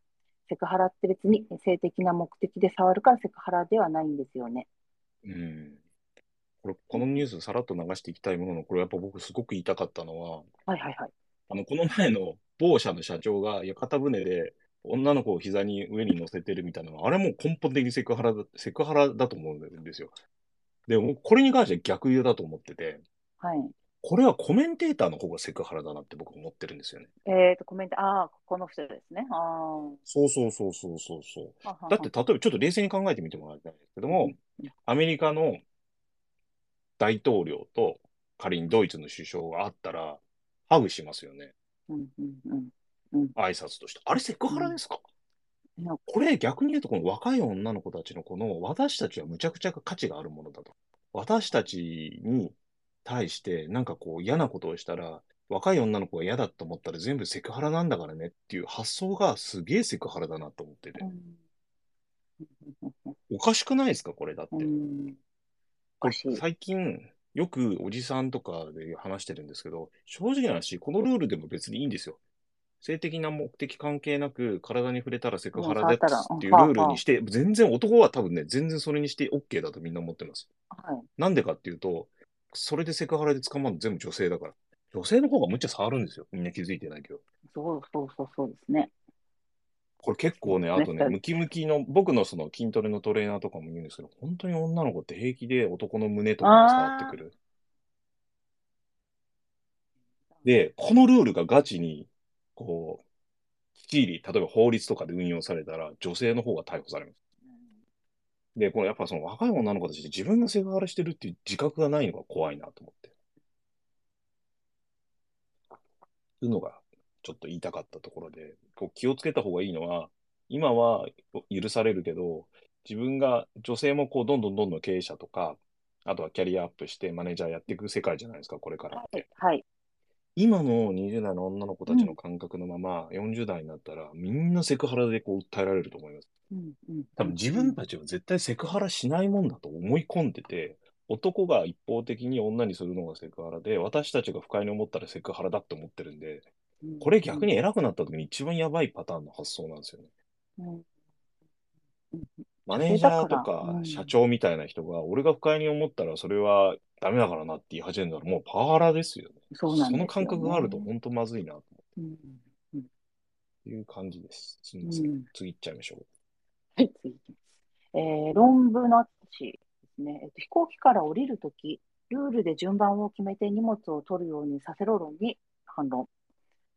セクハラって別に性的な目的で触るからセクハラではないんですよね。うん。これ、このニュースさらっと流していきたいものの、これやっぱ僕すごく言いたかったのは、はいはいはい。あの、この前の某社の社長が屋形船で女の子を膝に上に乗せてるみたいなのは、あれもう根本的にセクハラだ、セクハラだと思うんですよ。でも、これに関しては逆言うだと思ってて、はい。これはコメンテーターの方がセクハラだなって僕思ってるんですよね。えーと、コメント、ああ、この人ですね。あそうそうそうそうそうそう。だって、例えばちょっと冷静に考えてみてもらいたいんですけども、うんアメリカの大統領と仮にドイツの首相が会ったら、ハグしますよね。うんうんうん。挨拶として。あれセクハラですか、いやこれ逆に言うと、この若い女の子たちのこの、私たちはむちゃくちゃ価値があるものだと。私たちに対してなんかこう嫌なことをしたら、若い女の子が嫌だと思ったら全部セクハラなんだからねっていう発想がすげえセクハラだなと思ってて。うんおかしくないですか？これだって。こ。れ最近、よくおじさんとかで話してるんですけど、正直な話、このルールでも別にいいんですよ。性的な目的関係なく、体に触れたらセクハラですっていうルールにして、全然男は多分ね、全然それにして OK だとみんな思ってます。はい。なんでかっていうと、それでセクハラで捕まるの全部女性だから。女性の方がむっちゃ触るんですよ。みんな気づいてないけど。そうそうそうそうですね。これ結構ね、あとね、ねムキムキの、僕のその筋トレのトレーナーとかも言うんですけど、本当に女の子って平気で男の胸とかに触ってくる。で、このルールがガチに、こう、きっちり、例えば法律とかで運用されたら、女性の方が逮捕されます。で、これやっぱその若い女の子たちって自分がセクハラしてるっていう自覚がないのが怖いなと思って。いうのがちょっと言いたかったところで、こう気をつけた方がいいのは、今は許されるけど、自分が、女性もこうどんどんどんどん経営者とか、あとはキャリアアップしてマネージャーやっていく世界じゃないですか、これからって。はい。今の20代の女の子たちの感覚のまま、40代になったら、みんなセクハラでこう訴えられると思います。うんうん。多分自分たちは絶対セクハラしないもんだと思い込んでて、男が一方的に女にするのがセクハラで、私たちが不快に思ったらセクハラだって思ってるんで、うんこれ逆に偉くなった時に一番やばいパターンの発想なんですよね。うんマネージャーとだか社長みたいな人が、俺が不快に思ったらそれはダメだからなって言い始めたらもうパワハラですよね。そうなんですよねの感覚があると本当まずいなとうんいう感じです。すみうません。ん次行っちゃいましょう。はい、次いきます。えー論文の私ですね、えっと、飛行機から降りるとき、ルールで順番を決めて荷物を取るようにさせろ論に反論。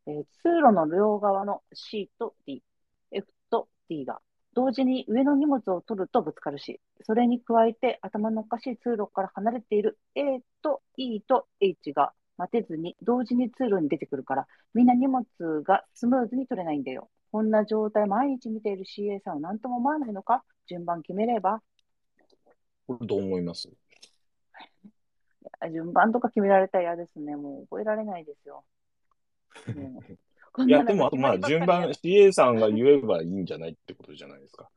えー通路の両側の C と D、F と D が同時に上の荷物を取るとぶつかるし、それに加えて頭のおかしい通路から離れている A と E と H が待てずに同時に通路に出てくるから、みんな荷物がスムーズに取れないんだよ。こんな状態毎日見ている CA さんは何とも思わないのか順番決めればこれどう思います？順番とか決められたら嫌ですね。もう覚えられないですよ。いや、でも、あとまあ、順番、CA さんが言えばいいんじゃないってことじゃないですか。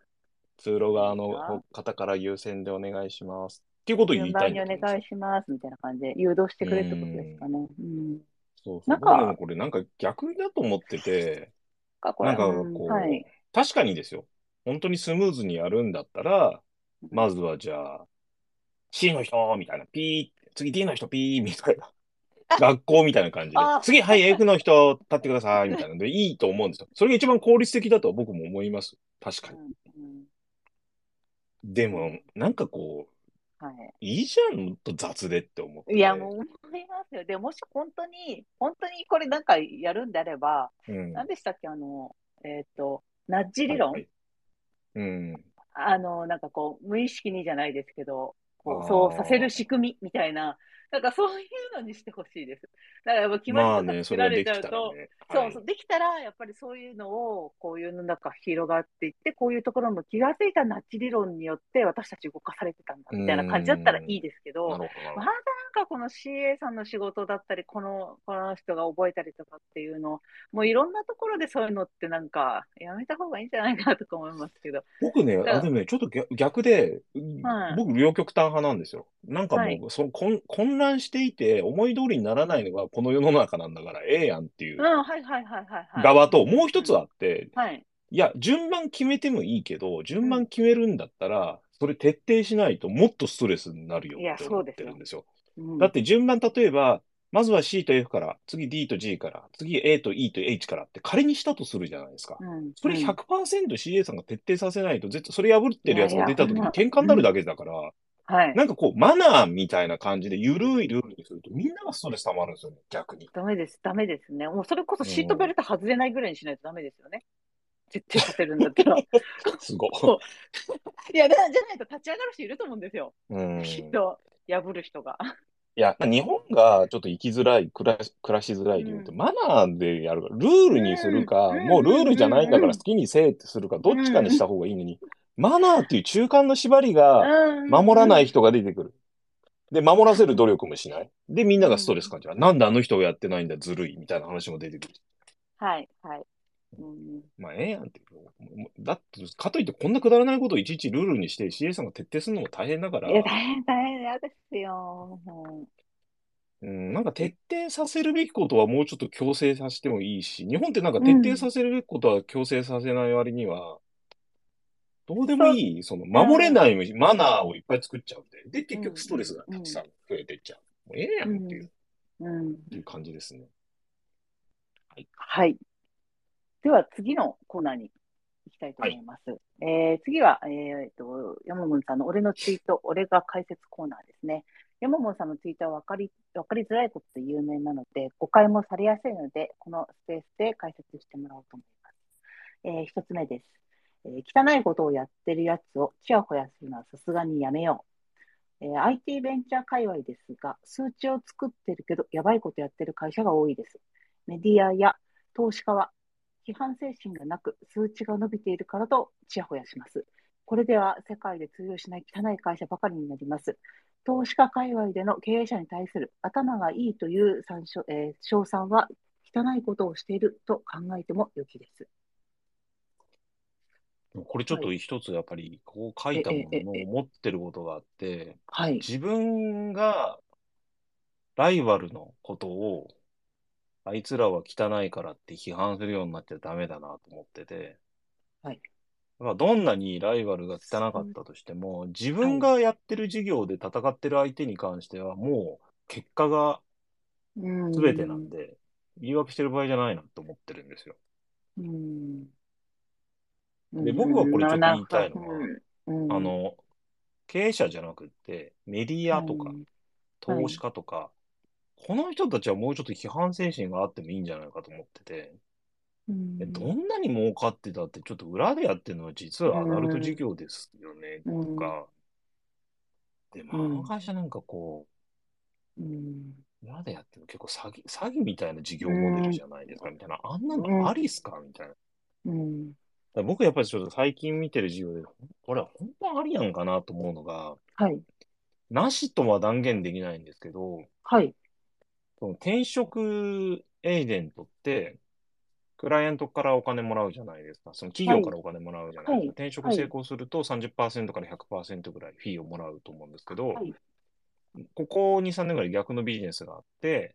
通路側いいのな方から優先でお願いします。っていうことを言順いたい番にお願いしますみたいな感じで誘導してくれってことですかね。うん。そうそう。なんか僕でもこれなんか逆だと思ってて、なんかうんこう、はい。確かにですよ。本当にスムーズにやるんだったら、まずはじゃあ、C の人みたいな、ピー、次 D の人ピーみたいな。学校みたいな感じであ。次、はい、F の人立ってくださいみたいなのでいいと思うんですよ。それが一番効率的だとは僕も思います。確かに。うんうんでも、なんかこう、はいいじゃんと雑でって思って。いや、もう思いますよ。でもし本当に、本当にこれなんかやるんであれば、うん。何でしたっけ、あの、えっ、と、ナッジ理論、はいはいうん。あの、なんかこう、無意識にじゃないですけど、こうそうさせる仕組みみたいな、なんかそういうのにしてほしいです。だからやっぱ決まりとか作られちゃうと、ね。はいそうそう、できたら、やっぱりそういうのを、こういうの中広がっていって、こういうところも気がついたナッチ理論によって私たち動かされてたんだ、みたいな感じだったらいいですけど、まだなんかこの CA さんの仕事だったり、この、この人が覚えたりとかっていうのを、もういろんなところでそういうのってなんか、やめた方がいいんじゃないかなとか思いますけど。僕ね、だあ、でもね、ちょっと逆逆で、はい僕、両極端派なんですよ。なんかもう、はいその混混乱していて、思い通りにならないのがこの世の中なんだから、ええやんっていう。側と、もう一つあって、はい。いや、順番決めてもいいけど、順番決めるんだったら、それ徹底しないともっとストレスになるよって思ってるんですよ。うんだって順番、例えば、まずは C と F から、次 D と G から、次 A と E と H からって仮にしたとするじゃないですか。うん、それうん 100%CA さんが徹底させないと、絶対それ破ってるやつが出た時に喧嘩になるだけだから、はい。なんかこう、マナーみたいな感じで緩いルールにすると、みんながストレス溜まるんですよね、逆に。ダメです、ダメですね。もうそれこそシートベルト外れないぐらいにしないとダメですよね。徹底させるんだったら。い すごい。や、だじゃないと立ち上がる人いると思うんですよ。うん。きっと、破る人が。いや、日本がちょっと生きづらい、暮らし暮らしづらい理由って、うんマナーでやるから、ルールにするか、うんもうルールじゃないんだかうんら好きにせえってするか、どっちかにした方がいいのに、マナーっていう中間の縛りが守らない人が出てくる。で、守らせる努力もしない。で、みんながストレス感じる。なんであの人がやってないんだ、ずるい、みたいな話も出てくる。はい、はい。うんまあ、ええやんって。だって、かといってこんなくだらないことをいちいちルールにして CA さんが徹底するのも大変だからい、や、大変、大変、嫌ですよ。うんうん、なんか徹底させるべきことはもうちょっと強制させてもいいし、日本ってなんか徹底させるべきことは強制させない割には、どうでもいい、その守れないマナーをいっぱい作っちゃうんで、で、結局ストレスがたくさん増えてっちゃう。もうええやんっていう,、うん。いう感じですね。はい。では次のコーナーに行きたいと思います。えー次は、えっ、と、山本さんの俺のツイート、俺が解説コーナーですね。山本さんのツイートは分かり、分かりづらいことで有名なので、誤解もされやすいので、このスペースで解説してもらおうと思います。えー一つ目です。えー汚いことをやってるやつをちやほやするのはさすがにやめよう。えー IT ベンチャー界隈ですが、数値を作ってるけど、やばいことやってる会社が多いです。メディアや投資家は批判精神がなく数値が伸びているからとちやほやします。これでは世界で通用しない汚い会社ばかりになります。投資家界隈での経営者に対する頭がいいという参照、えー称賛は汚いことをしていると考えても良きです。これちょっと一つやっぱり、こう書いたものの思ってることがあって、はい。自分がライバルのことを、あいつらは汚いからって批判するようになっちゃダメだなと思ってて、はい。まあどんなにライバルが汚かったとしても、自分がやってる事業で戦ってる相手に関しては、もう結果がうん全てなんで、言い訳してる場合じゃないなと思ってるんですよ。うんで僕はこれちょっと言いたいのはうん。うん。あの、経営者じゃなくって、メディアとかうん。投資家とか、この人たちはもうちょっと批判精神があってもいいんじゃないかと思ってて、うん。でどんなに儲かってたって、ちょっと裏でやってるのは実はアダルト事業ですよね、うん。とか。でも、あの会社なんかこうん。う、裏でやってるの結構詐欺、詐欺みたいな事業モデルじゃないですか、みたいな。あんなのありっすかみたいな。僕やっぱりちょっと最近見てる事業で、これは本当ありなんかなと思うのが、はい。なしとは断言できないんですけど、はい。その転職エージェントって、クライアントからお金もらうじゃないですか。その企業からお金もらうじゃないですか。はい転職成功すると30%から100%ぐらいフィーをもらうと思うんですけど、はいここ2、3年ぐらい逆のビジネスがあって、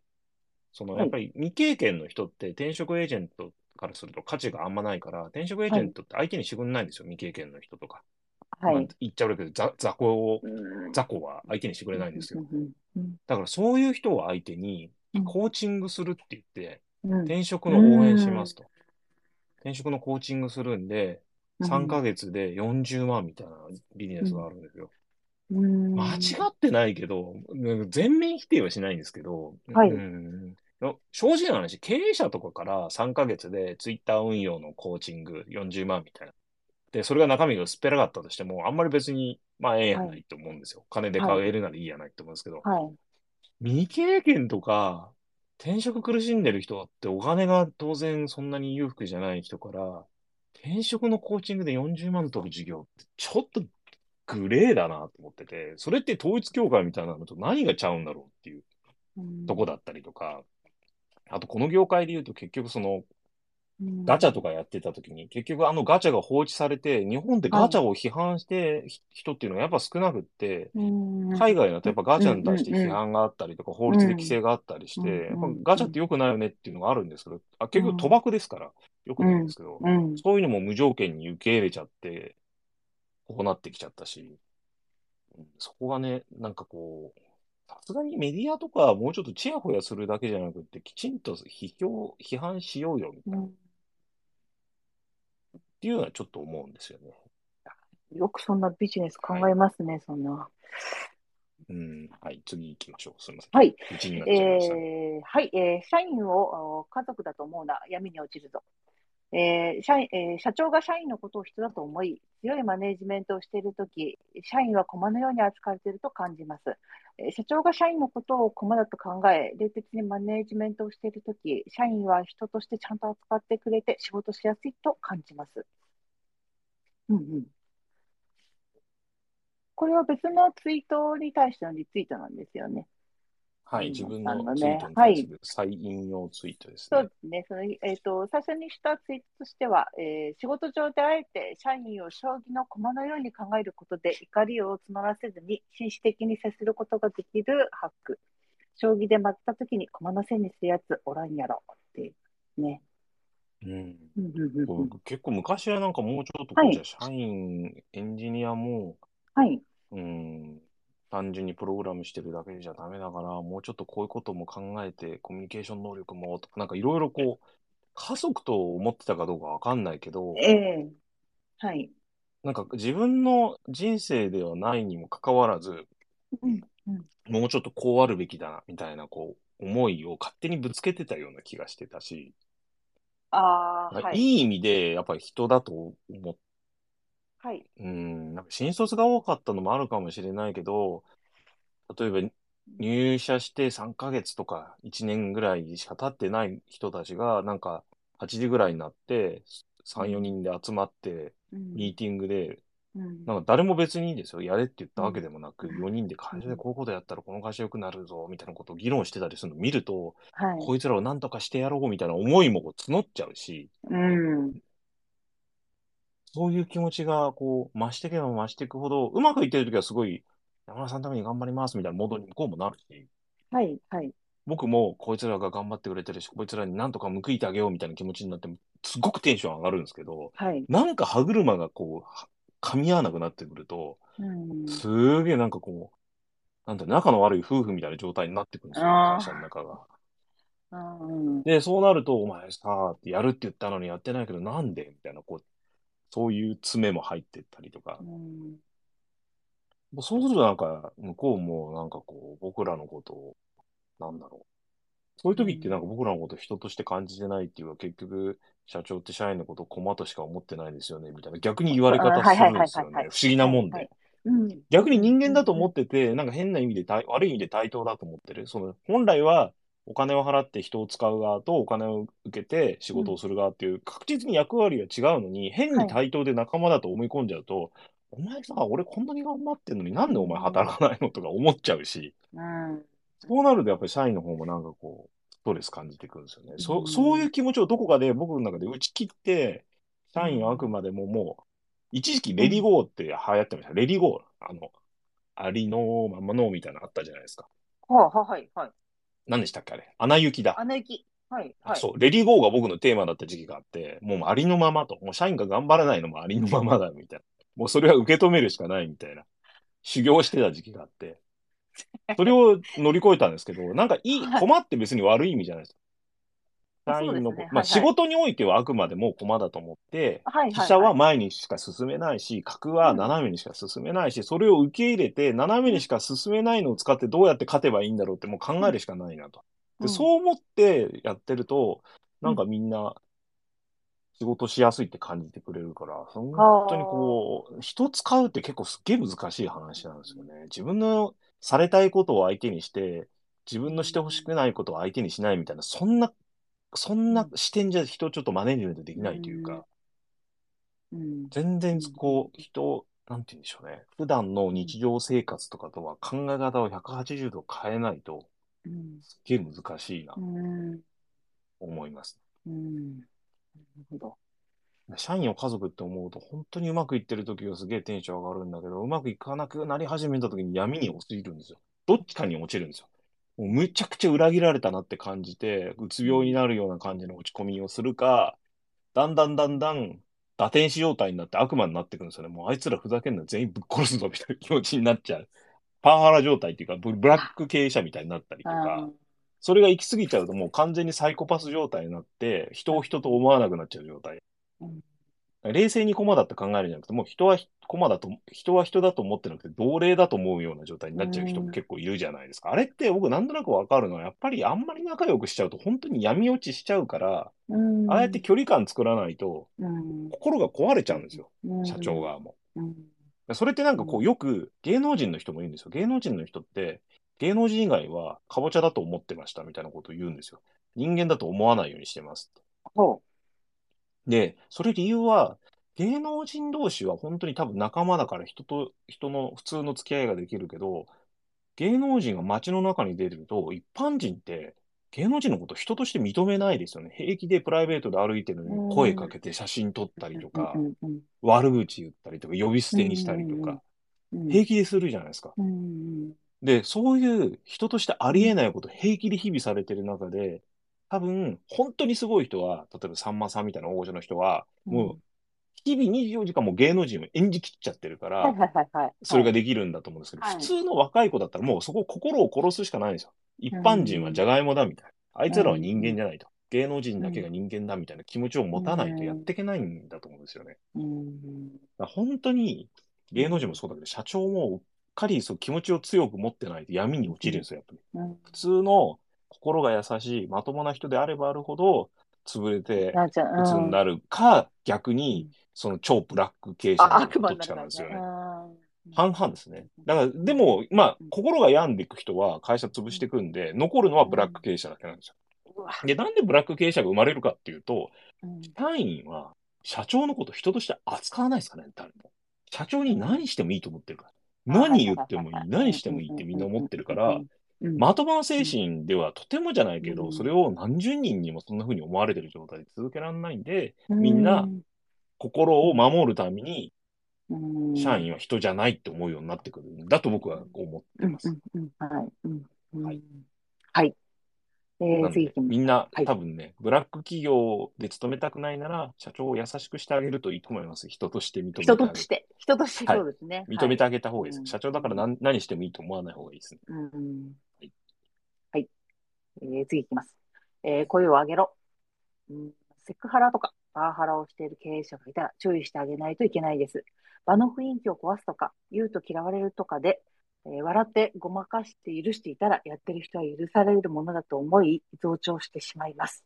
そのはいやっぱり未経験の人って転職エージェントからすると価値があんまないから、転職エージェントって相手にしてくれないんですよ、未経験の人とか。まあはい。言っちゃうけど、ざ雑魚を、うん。雑魚は相手にしてくれないんですよ。だからそういう人を相手にうん。コーチングするって言って、うん。転職の応援しますと。転職のコーチングするんで、3ヶ月で40万みたいなビジネスがあるんですよ。うん。間違ってないけど、うん全面否定はしないんですけど、はい。うん正直な話、経営者とかから3ヶ月でツイッター運用のコーチング40万みたいな。で、それが中身が薄っぺらかったとしても、あんまり別に、まあ、ええやないと思うんですよ。金で買えるならいいやないと思うんですけど、はい。未経験とか、転職苦しんでる人ってお金が当然そんなに裕福じゃない人から、転職のコーチングで40万取る授業ってちょっとグレーだなと思ってて、それって統一教会みたいなのと何がちゃうんだろうっていうとこだったりとか、あとこの業界で言うと結局そのガチャとかやってた時に、結局あのガチャが放置されて、日本でガチャを批判してひ人っていうのはやっぱ少なくって、海外だとやっぱガチャに対して批判があったりとか、法律で規制があったりして、やっぱガチャって良くないよねっていうのがあるんですけど、あ結局賭博ですから、良くないんですけど、うん。そういうのも無条件に受け入れちゃって、こうなってきちゃったし、うんそこがね、なんかこう、さすがにメディアとかはもうちょっとチヤホヤするだけじゃなくて、きちんと批評、批判しようよみたいな、っうんていうのはちょっと思うんですよね。よくそんなビジネス考えますね、そんな。うん。はい、次行きましょう。すみません。はい。えーはい、えー社員をお家族だと思うな、闇に落ちるぞ。えー社員えー社長が社員のことを人だと思い、強いマネジメントをしているとき、社員は駒のように扱われていると感じます。えー社長が社員のことを駒だと考え、冷徹にマネジメントをしているとき、社員は人としてちゃんと扱ってくれて仕事しやすいと感じます。うんうん。これは別のツイートに対してのリツイートなんですよね。はい、うん自分あのツイートに対する再引用ツイートですねそうで。すね。そのえー、と最初にしたツイートとしては、えー仕事上であえて社員を将棋の駒のように考えることで怒りを募らせずに紳士的に接することができるハック。将棋で負けたときに駒のせいにするやつおらんやろっていうね。うん。結構昔はなんかもうちょっとはい社員、エンジニアも、はい。うん、単純にプログラムしてるだけじゃダメだから、もうちょっとこういうことも考えて、コミュニケーション能力もとか、なんかいろいろこう、家族と思ってたかどうかわかんないけど、ええはい。なんか自分の人生ではないにもかかわらず、うんうんもうちょっとこうあるべきだな、みたいなこう、思いを勝手にぶつけてたような気がしてたし、ああ、はい。いい意味でやっぱり人だと思っはい。うん、なんか新卒が多かったのもあるかもしれないけど、例えば入社して3ヶ月とか1年ぐらいしか経ってない人たちが、なんか8時ぐらいになって、3、4人で集まって、うんミーティングで、うんなんか誰も別にいいですよ。やれって言ったわけでもなく、うん4人で会社でこういうことやったらこの会社良くなるぞ、みたいなことを議論してたりするのを見ると、はい。こいつらを何とかしてやろうみたいな思いも募っちゃうし、うん。そういう気持ちが、こう、増していけば増していくほど、うまくいってるときはすごい、山田さんのために頑張りますみたいなモードに向こうもなるし、はい。はい。僕もこいつらが頑張ってくれてるし、こいつらになんとか報いてあげようみたいな気持ちになって、すごくテンション上がるんですけど、はい。なんか歯車がこう、は噛み合わなくなってくると、うん。すげえなんかこう、なんだ、仲の悪い夫婦みたいな状態になってくるんですよ、会社の中が。うん。で、そうなると、お前さ、やるって言ったのにやってないけど、なんでみたいな、こう、そういう詰めも入ってったりとかう。ん。もうそうするとなんか、向こうもなんかこう、僕らのことを、なんだろう。そういう時ってなんか僕らのことを人として感じてないっていうか、結局、社長って社員のことを駒としか思ってないですよね、みたいな逆に言われ方するんですよはいはいはいはいはい。ね不思議なもんはいで。うん。逆に人間だと思ってて、なんか変な意味で対、悪い意味で対等だと思ってる。その、本来はお金を払って人を使う側とお金を受けて仕事をする側っていう確実に役割は違うのに、変に対等で仲間だと思い込んじゃうと、お前さ、俺こんなに頑張ってんのになんでお前働かないのとか思っちゃうし、うん。そうなるとやっぱり社員の方もなんかこう、ストレス感じてくるんですよね。そうんそういう気持ちをどこかで僕の中で打ち切って、社員はあくまでももう、一時期 Let It Go って流行ってました。 Let It Go。あの、ありのままのみたいなのあったじゃないですか。はあ、ははい、はい。何でしたっけあれ？アナ雪だ。アナ雪。はい、はい。そう、 Let It Go が僕のテーマだった時期があって、もうありのままと。もう社員が頑張らないのもありのままだみたいな。もうそれは受け止めるしかないみたいな。修行してた時期があって。それを乗り越えたんですけど、なんかいい、はい困って別に悪い意味じゃないです社員の、ねまあ仕事においてはあくまでも駒だと思って、はい、はい。自社は前にしか進めないし、格は斜めにしか進めないし、それを受け入れて、斜めにしか進めないのを使ってどうやって勝てばいいんだろうってもう考えるしかないなと。で、うんそう思ってやってると、なんかみんな仕事しやすいって感じてくれるから、本当にこう、人使うって結構すっげえ難しい話なんですよね。自分のされたいことを相手にして、自分のしてほしくないことを相手にしないみたいな、そんな、そんな視点じゃ人をちょっとマネジメントできないというか、うん。全然こう、人を、なんて言うんでしょうね。普段の日常生活とかとは考え方を180度変えないと、うん。すっげえ難しいなう、ん。思います。うん。なるほど。社員を家族って思うと、本当にうまくいってる時はすげえテンション上がるんだけど、うまくいかなくなり始めた時に闇に落ちるんですよ。どっちかに落ちるんですよ。もうむちゃくちゃ裏切られたなって感じて、うつ病になるような感じの落ち込みをするか、だんだんだんだん打天使状態になって悪魔になってくるんですよね。もうあいつらふざけんな全員ぶっ殺すぞみたいな気持ちになっちゃう。パワハラ状態っていうか、ブブラック経営者みたいになったりとか、それが行き過ぎちゃうともう完全にサイコパス状態になって、人を人と思わなくなっちゃう状態。うん冷静に駒だって考えるんじゃなくて、もう人は駒だと、人は人だと思ってなくて、同類だと思うような状態になっちゃう人も結構いるじゃないですか。あれって僕なんとなくわかるのは、やっぱりあんまり仲良くしちゃうと本当に闇落ちしちゃうから、うん。ああやって距離感作らないと、うん、心が壊れちゃうんですよ、うん社長。側も。うん。それってなんかこううんよく芸能人の人もいるんですよ。芸能人の人って、芸能人以外はカボチャだと思ってましたみたいなことを言うんですよ。人間だと思わないようにしてますって。ほで、それ理由は、芸能人同士は本当に多分仲間だから人と人の普通の付き合いができるけど、芸能人が街の中に出てると、一般人って芸能人のことを人として認めないですよね。平気でプライベートで歩いてるのに声かけて写真撮ったりとかう。う、んうん悪口言ったりとか、呼び捨てにしたりとか、うん。平気でするじゃないですか。うんで、そういう人としてありえないこと平気で日々されてる中で、多分、本当にすごい人は、例えばさんまさんみたいな大御所の人は、もう、日々24時間もう芸能人を演じきっちゃってるから、はいはいはいはい。それができるんだと思うんですけど、はい普通の若い子だったらもうそこ心を殺すしかないんですよ。一般人はジャガイモだみたいな。あいつらは人間じゃないと。芸能人だけが人間だみたいな気持ちを持たないとやっていけないんだと思うんですよね。本当に芸能人もそうだけど、社長もうっかりそう気持ちを強く持ってないと闇に落ちるんですよ、やっぱり。うん。普通の心が優しい、まともな人であればあるほど、潰れて。鬱になるか、逆に、その超ブラック経営者どっちかなんですよね。ね。半々ですね。だから、でも、まあ、心が病んでいく人は会社潰していくんで、残るのはブラック経営者だけなんですよ。で、なんでブラック経営者が生まれるかっていうと、うん社員は社長のこと人として扱わないですかね、誰も。社長に何してもいいと思ってるから。何言ってもいい、何してもいいってみんな思ってるから、、うんまともな精神ではとてもじゃないけど、うんそれを何十人にもそんな風に思われてる状態で続けられないんで、みんな心を守るために、うん、社員は人じゃないって思うようになってくるんだと僕は思ってます。うんうんうんはい。うんうんはい。はい。えー。みんなはい多分ね、ブラック企業で勤めたくないなら、社長を優しくしてあげるといいと思います。人として認めてあげる。人として、人としてそうですね。認めてあげた方がいいです。はい社長だから何何してもいいと思わない方がいいですね。はい。うんはいはい。えー、次行きます。えー、声を上げろ。うん、セクハラとかパワハラをしている経営者がいたら注意してあげないといけないです。場の雰囲気を壊すとか、言うと嫌われるとかで、えー笑ってごまかして許していたら、やってる人は許されるものだと思い、増長してしまいます。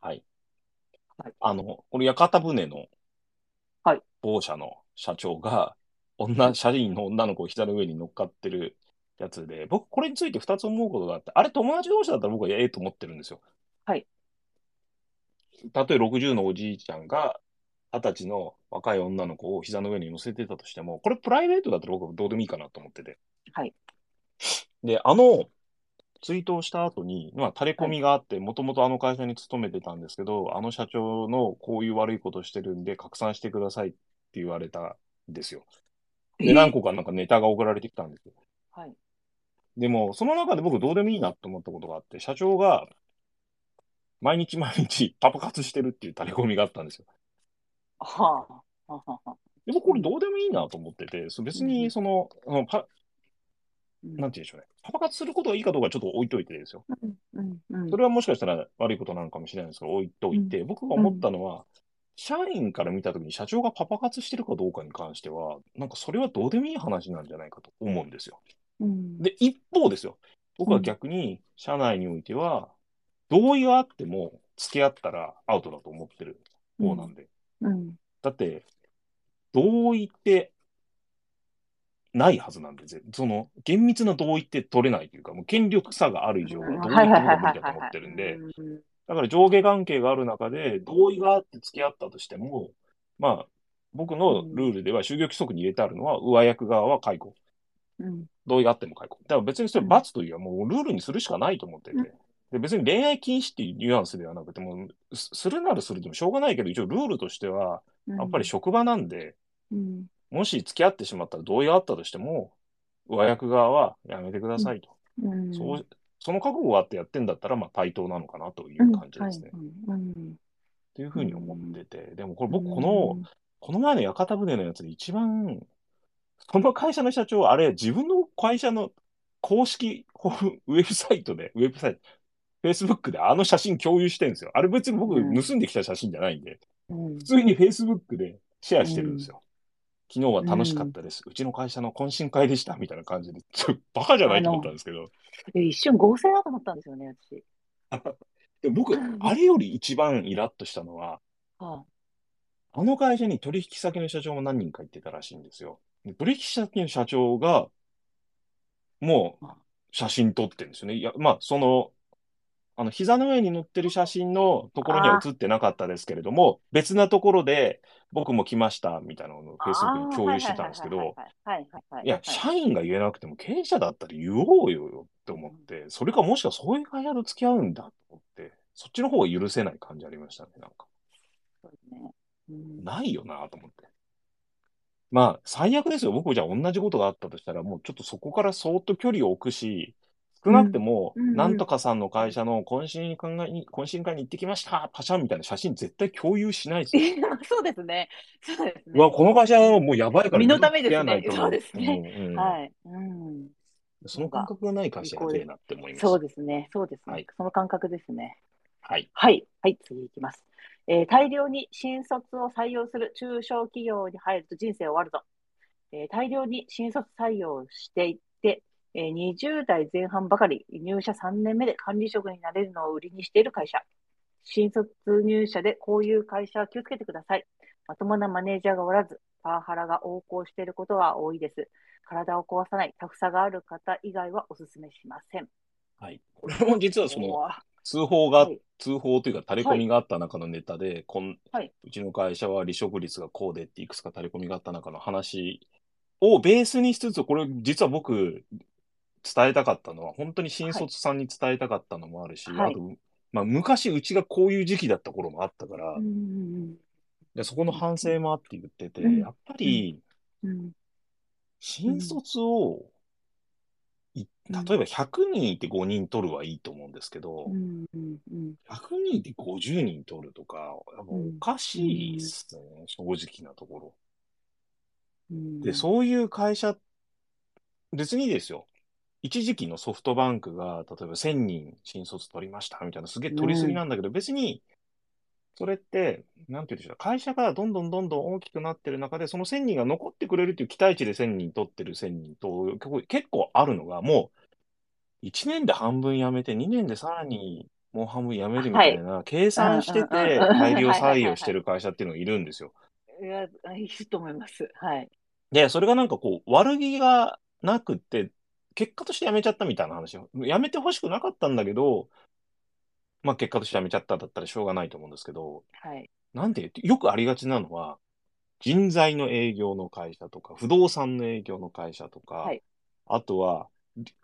はい。はいあの、これ屋形船のはい某社の社長が、女、社員の女の子を膝の上に乗っかってるやつで、僕これについて二つ思うことがあって、あれ友達同士だったら僕はええと思ってるんですよ。はい。たとえ60のおじいちゃんが、二十歳の若い女の子を膝の上に乗せてたとしても、これプライベートだったら僕はどうでもいいかなと思ってて。はい。で、あの、ツイートをした後に、まあ、垂れ込みがあって、もともとあの会社に勤めてたんですけど、あの社長のこういう悪いことしてるんで、拡散してくださいって言われたんですよ。で、何個かなんかネタが送られてきたんですよ。はい。でも、その中で僕どうでもいいなと思ったことがあって、社長が、毎日毎日パパ活してるっていう垂れ込みがあったんですよ。はあ。はあはあでもこれどうでもいいなと思ってて、そう別にその、あのパうんなんて言うんでしょうね。パパ活することがいいかどうかちょっと置いといてですよ。うんうんうんそれはもしかしたら悪いことなのかもしれないんですけど、置いといて、僕が思ったのは、社員から見たときに社長がパパ活してるかどうかに関しては、なんかそれはどうでもいい話なんじゃないかと思うんですよ。うん。で、一方ですよ。僕は逆に、社内においては、同意があっても付き合ったらアウトだと思ってる方なんで。うん。だって、同意ってないはずなんで、ぜその、厳密な同意って取れないというか、もう権力差がある以上は同意ってことは無理だと思ってるんで、うん。だから上下関係がある中で、同意があって付き合ったとしても、まあ、僕のルールでは就業規則に入れてあるのは、上役側は解雇。うん同意があっても解雇。だから別にそれ罰というよりはもうルールにするしかないと思ってて。うん。で別に恋愛禁止っていうニュアンスではなくても、すするならするでもしょうがないけど、一応ルールとしては、うん。やっぱり職場なんで、うん。もし付き合ってしまったら同意があったとしても、上役側はやめてくださいと。うん。そうその覚悟があってやってんだったら、まあ対等なのかなという感じですね。っていうふうに思ってて、でもこれ僕うん。この、この前の屋形船のやつで一番、その会社の社長、あれ自分の会社の公式 ウェブサイトで、ウェブサイト、Facebook であの写真共有してるんですよ。あれ別に僕うん盗んできた写真じゃないんで、うん普通に Facebook でシェアしてるんですよ。昨日は楽しかったです。うちの会社の懇親会でした。みたいな感じで。ちょバカじゃないと思ったんですけど。え一瞬合成だと思ったんですよね、私。で僕、あれより一番イラッとしたのは、はあの会社に取引先の社長も何人か行ってたらしいんですよ。で取引先の社長が、もう写真撮ってるんですよね。いや、まあ、その、あの、膝の上に乗ってる写真のところには写ってなかったですけれども、別なところで僕も来ましたみたいなのをあ Facebook に共有してたんですけど、い。や、社員が言えなくても経営者だったら言おうよって思って、それかもしくはそういう会社と付き合うんだと思って、そっちの方が許せない感じありましたね、なんか。ね。ないよなと思って。まあ、最悪ですよ。僕じゃあ同じことがあったとしたら、もうちょっとそこからそーっと距離を置くし、少なくても、うんうんなんとかさんの会社の懇親会に、懇親会に行ってきました、パシャンみたいな写真絶対共有しないですよ。そうですね。そうですね。うわ、この会社はもうやばいから身のためですね付き合わないとそうですねうんうんはい。うん。その感覚がない会社やべえなって思います。そうですね。そうですね。はいその感覚ですね。はい。はい。はい。次いきます。えー大量に新卒を採用する中小企業に入ると人生終わるぞ。えー大量に新卒採用していって、えー20代前半ばかり入社3年目で管理職になれるのを売りにしている会社。新卒入社でこういう会社は気をつけてください。まともなマネージャーがおらず、パワハラが横行していることは多いです。体を壊さない、タフさがある方以外はお勧めしません。はい。これも実はその、通報が、はい。通報というか、垂れ込みがあった中のネタで、こんはい。うちの会社は離職率がこうでっていくつか垂れ込みがあった中の話をベースにしつつ、これ実は僕、伝えたかったのは、本当に新卒さんに伝えたかったのもあるし、はい。あと、まあ、昔うちがこういう時期だった頃もあったから、うんでそこの反省もあって言ってて、うん。やっぱり、うん。新卒を、い例えば100人いて5人取るはいいと思うんですけど、うんうんうん。100人で50人取るとか、おかしいっすね、正直なところ。うん。で、そういう会社、別にですよ。一時期のソフトバンクが、例えば1000人新卒取りましたみたいな、すげえ取りすぎなんだけど、別に、それって、なんて言うんでしょう、会社がどんどんどんどん大きくなってる中で、その1000人が残ってくれるっていう期待値で1000人取ってる1000人と、結構あるのが、もう、1年で半分辞めて、2年でさらにもう半分辞めるみたいな、計算してて大量採用してる会社っていうのがいるんですよ。いや、いいと思います。はい。で、それがなんかこう、悪気がなくって、結果として辞めちゃったみたいな話を。辞めてほしくなかったんだけど、まあ結果として辞めちゃっただったらしょうがないと思うんですけど、はい。なんて、よくありがちなのは、人材の営業の会社とか、不動産の営業の会社とか、はいあとは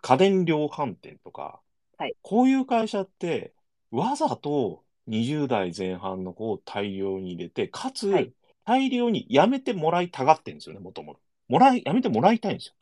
家電量販店とか、はいこういう会社って、わざと20代前半の子を大量に入れて、かつ、はい大量に辞めてもらいたがってるんですよね、もともと。もらい、辞めてもらいたいんですよ。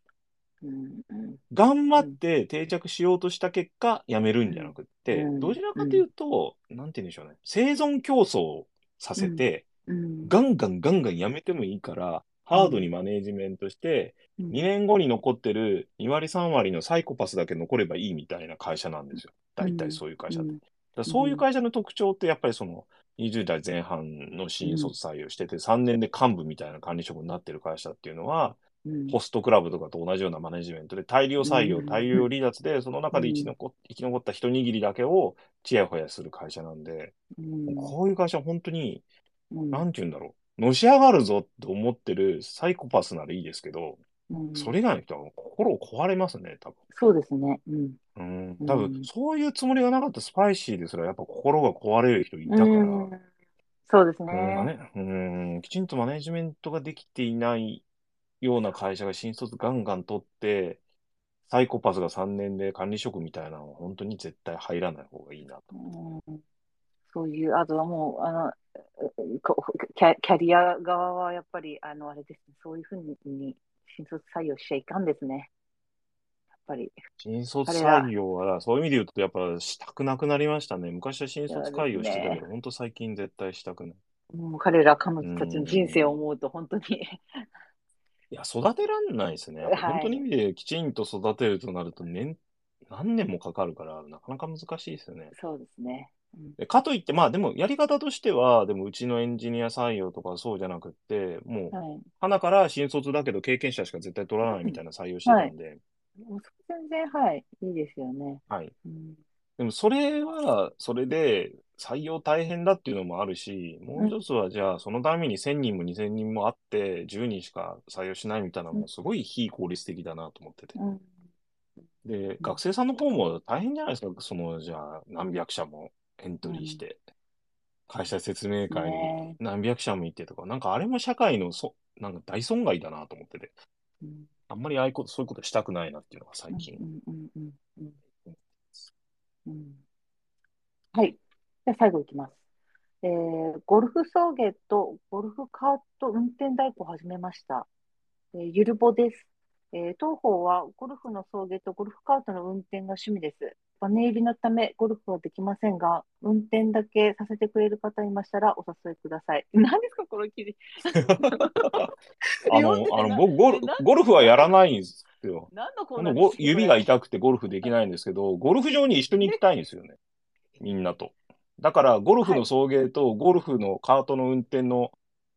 頑張って定着しようとした結果、辞めるんじゃなくって、うんどちらかというと、なんて言うんでしょうね。生存競争させて、うんガンガンガンガン辞めてもいいから、ハードにマネージメントして、うん2年後に残ってる2割3割のサイコパスだけ残ればいいみたいな会社なんですよ。大体そういう会社って。そういう会社の特徴ってやっぱりその20代前半の新卒採用してて3年で幹部みたいな管理職になってる会社っていうのは、うんホストクラブとかと同じようなマネジメントで大量採用、うん。大量離脱で、その中で生き残生き残った一握りだけをちやほやする会社なんで、うん。こういう会社は本当に、うん。なんて言うんだろう。のし上がるぞって思ってるサイコパスならいいですけど、うん、それ以外の人は心を壊れますね、多そうですね。うん。多分、そういうつもりがなかったスパイシーですら、やっぱ心が壊れる人いたから。うん。そうです。ね、うん、きちんとマネジメントができていないような会社が新卒ガンガン取って、サイコパスが3年で管理職みたいなのは本当に絶対入らない方がいいなと。うんそういう、あとはもう、あの、こキャキャリア側はやっぱり、あの、あれですね、そういうふうに新卒採用しちゃいかんですね。やっぱり。新卒採用は、そういう意味で言うと、やっぱしたくなくなりましたね。昔は新卒採用してたけど、本当最近絶対したくない。もう彼ら、彼女たちの人生を思うと、本当に。いや、育てらんないですね。はい本当に意味できちんと育てるとなると年、何年もかかるから、なかなか難しいですよね。そうですね。うんでかといって、まあでもやり方としては、でもうちのエンジニア採用とかそうじゃなくって、もう、はい。花から新卒だけど経験者しか絶対取らないみたいな採用してたんで、もう全然、はい、いいですよね。はい。うん、でもそれは、それで採用大変だっていうのもあるし、もう一つはじゃあそのために1000人も2000人もあって10人しか採用しないみたいなのもすごい非効率的だなと思ってて。うん、で、学生さんの方も大変じゃないですか。その、じゃあ何百社もエントリーして、会社説明会にね何百社も行ってとか、なんかあれも社会のそ、なんか大損害だなと思ってて。うんあんまりああいうこと、そういうことしたくないなっていうのが最近。はい。じゃあ最後いきます。えーゴルフ送迎とゴルフカート運転代行を始めました。えーゆるぼです。えー当方はゴルフの送迎とゴルフカートの運転が趣味です。バネ入りのためゴルフはできませんが、運転だけさせてくれる方いましたらお誘いください。何ですか、この記事。あの、あの、僕ゴル、ゴルフはやらないんですよ。何のコこの指が痛くてゴルフできないんですけど、ゴルフ場に一緒に行きたいんですよね。みんなと。だから、ゴルフの送迎とゴルフのカートの運転の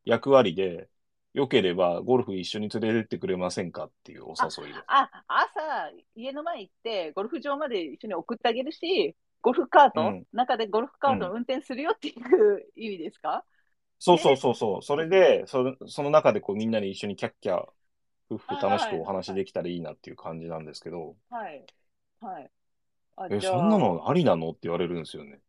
役割で、良ければゴルフ一緒に連れてってくれませんかっていうお誘いです。あ、朝、家の前行って、ゴルフ場まで一緒に送ってあげるし、ゴルフカート、うん中でゴルフカートの運転するよっていう意味ですか、そうそうそうそう。それで、そのその中でこうみんなで一緒にキャッキャ、夫婦楽しくお話できたらいいなっていう感じなんですけど、はい。はい。あえ、そんなのありなの？って言われるんですよね。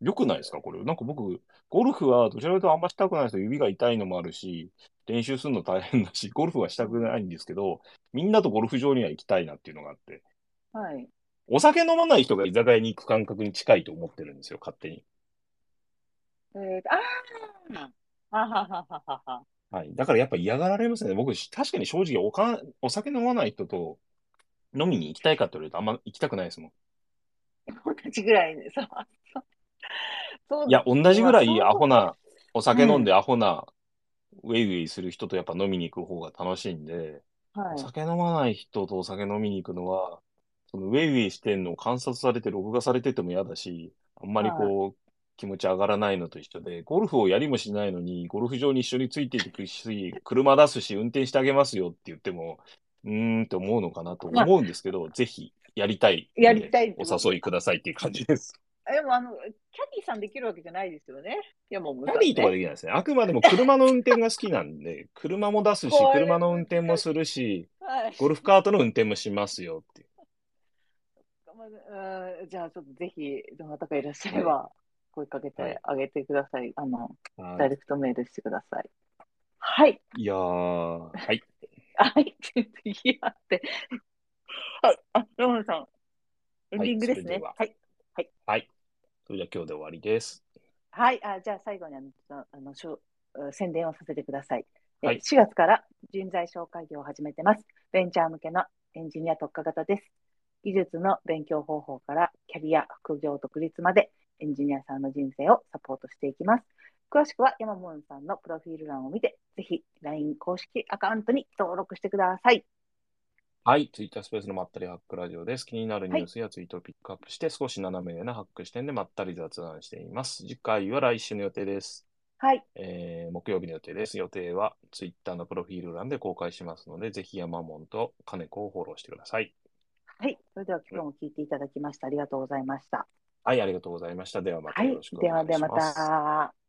よくないですか？これ。なんか僕、ゴルフはどちらかというとあんましたくないですよ。指が痛いのもあるし、練習するの大変だし、ゴルフはしたくないんですけど、みんなとゴルフ場には行きたいなっていうのがあって、はい。お酒飲まない人が居酒屋に行く感覚に近いと思ってるんですよ、勝手に。えー、ああはははははは。はい。だからやっぱ嫌がられますね。僕、確かに正直おか、お酒飲まない人と飲みに行きたいかって言われるとあんま行きたくないですもん。同じぐらいね。そう。いや、同じぐらいまあアホな、お酒飲んでアホな、ウェイウェイする人とやっぱ飲みに行く方が楽しいんで、はい。お酒飲まない人とお酒飲みに行くのは、そのウェイウェイしてんのを観察されて、録画されてても嫌だし、あんまりこう、気持ち上がらないのと一緒で、ゴルフをやりもしないのに、ゴルフ場に一緒についていくし、車出すし、運転してあげますよって言っても、うーんって思うのかなと思うんですけど、ぜひやりたい。やりたいお誘いくださいっていう感じです。でも、あの、キャディーさんできるわけじゃないですよね。いや、もう、キャディーとかできないですね。あくまでも車の運転が好きなんで、車も出すし車の運転もするし、はい。ゴルフカートの運転もしますよっていう。まあうんじゃあ、ちょっとぜひ、どなたかいらっしゃれば、声かけてあげてください。あの、はダイレクトメールしてください。はい。い。いやー、はい。はい。言い合って。はい。あ、ロマンさん。エンディングですね。はい。はい。それでは今日で終わりです。はい。あ、じゃあ最後にあの、あの、しょう宣伝をさせてください。えはい4月から人材紹介業を始めてます。ベンチャー向けのエンジニア特化型です。技術の勉強方法からキャリア、副業、独立までエンジニアさんの人生をサポートしていきます。詳しくは山本さんのプロフィール欄を見て、ぜひ LINE 公式アカウントに登録してください。はい。ツイッタースペースのまったりハックラジオです。気になるニュースやツイートをピックアップして、少し斜めなハック視点でまったり雑談しています。次回は来週の予定です。はい。えー木曜日の予定です。予定はツイッターのプロフィール欄で公開しますので、ぜひ山本と金子をフォローしてください。はい。それでは今日も聞いていただきましてありがとうございました。はい、ありがとうございました。ではまたはいよろし。くお願いします。ではではまた。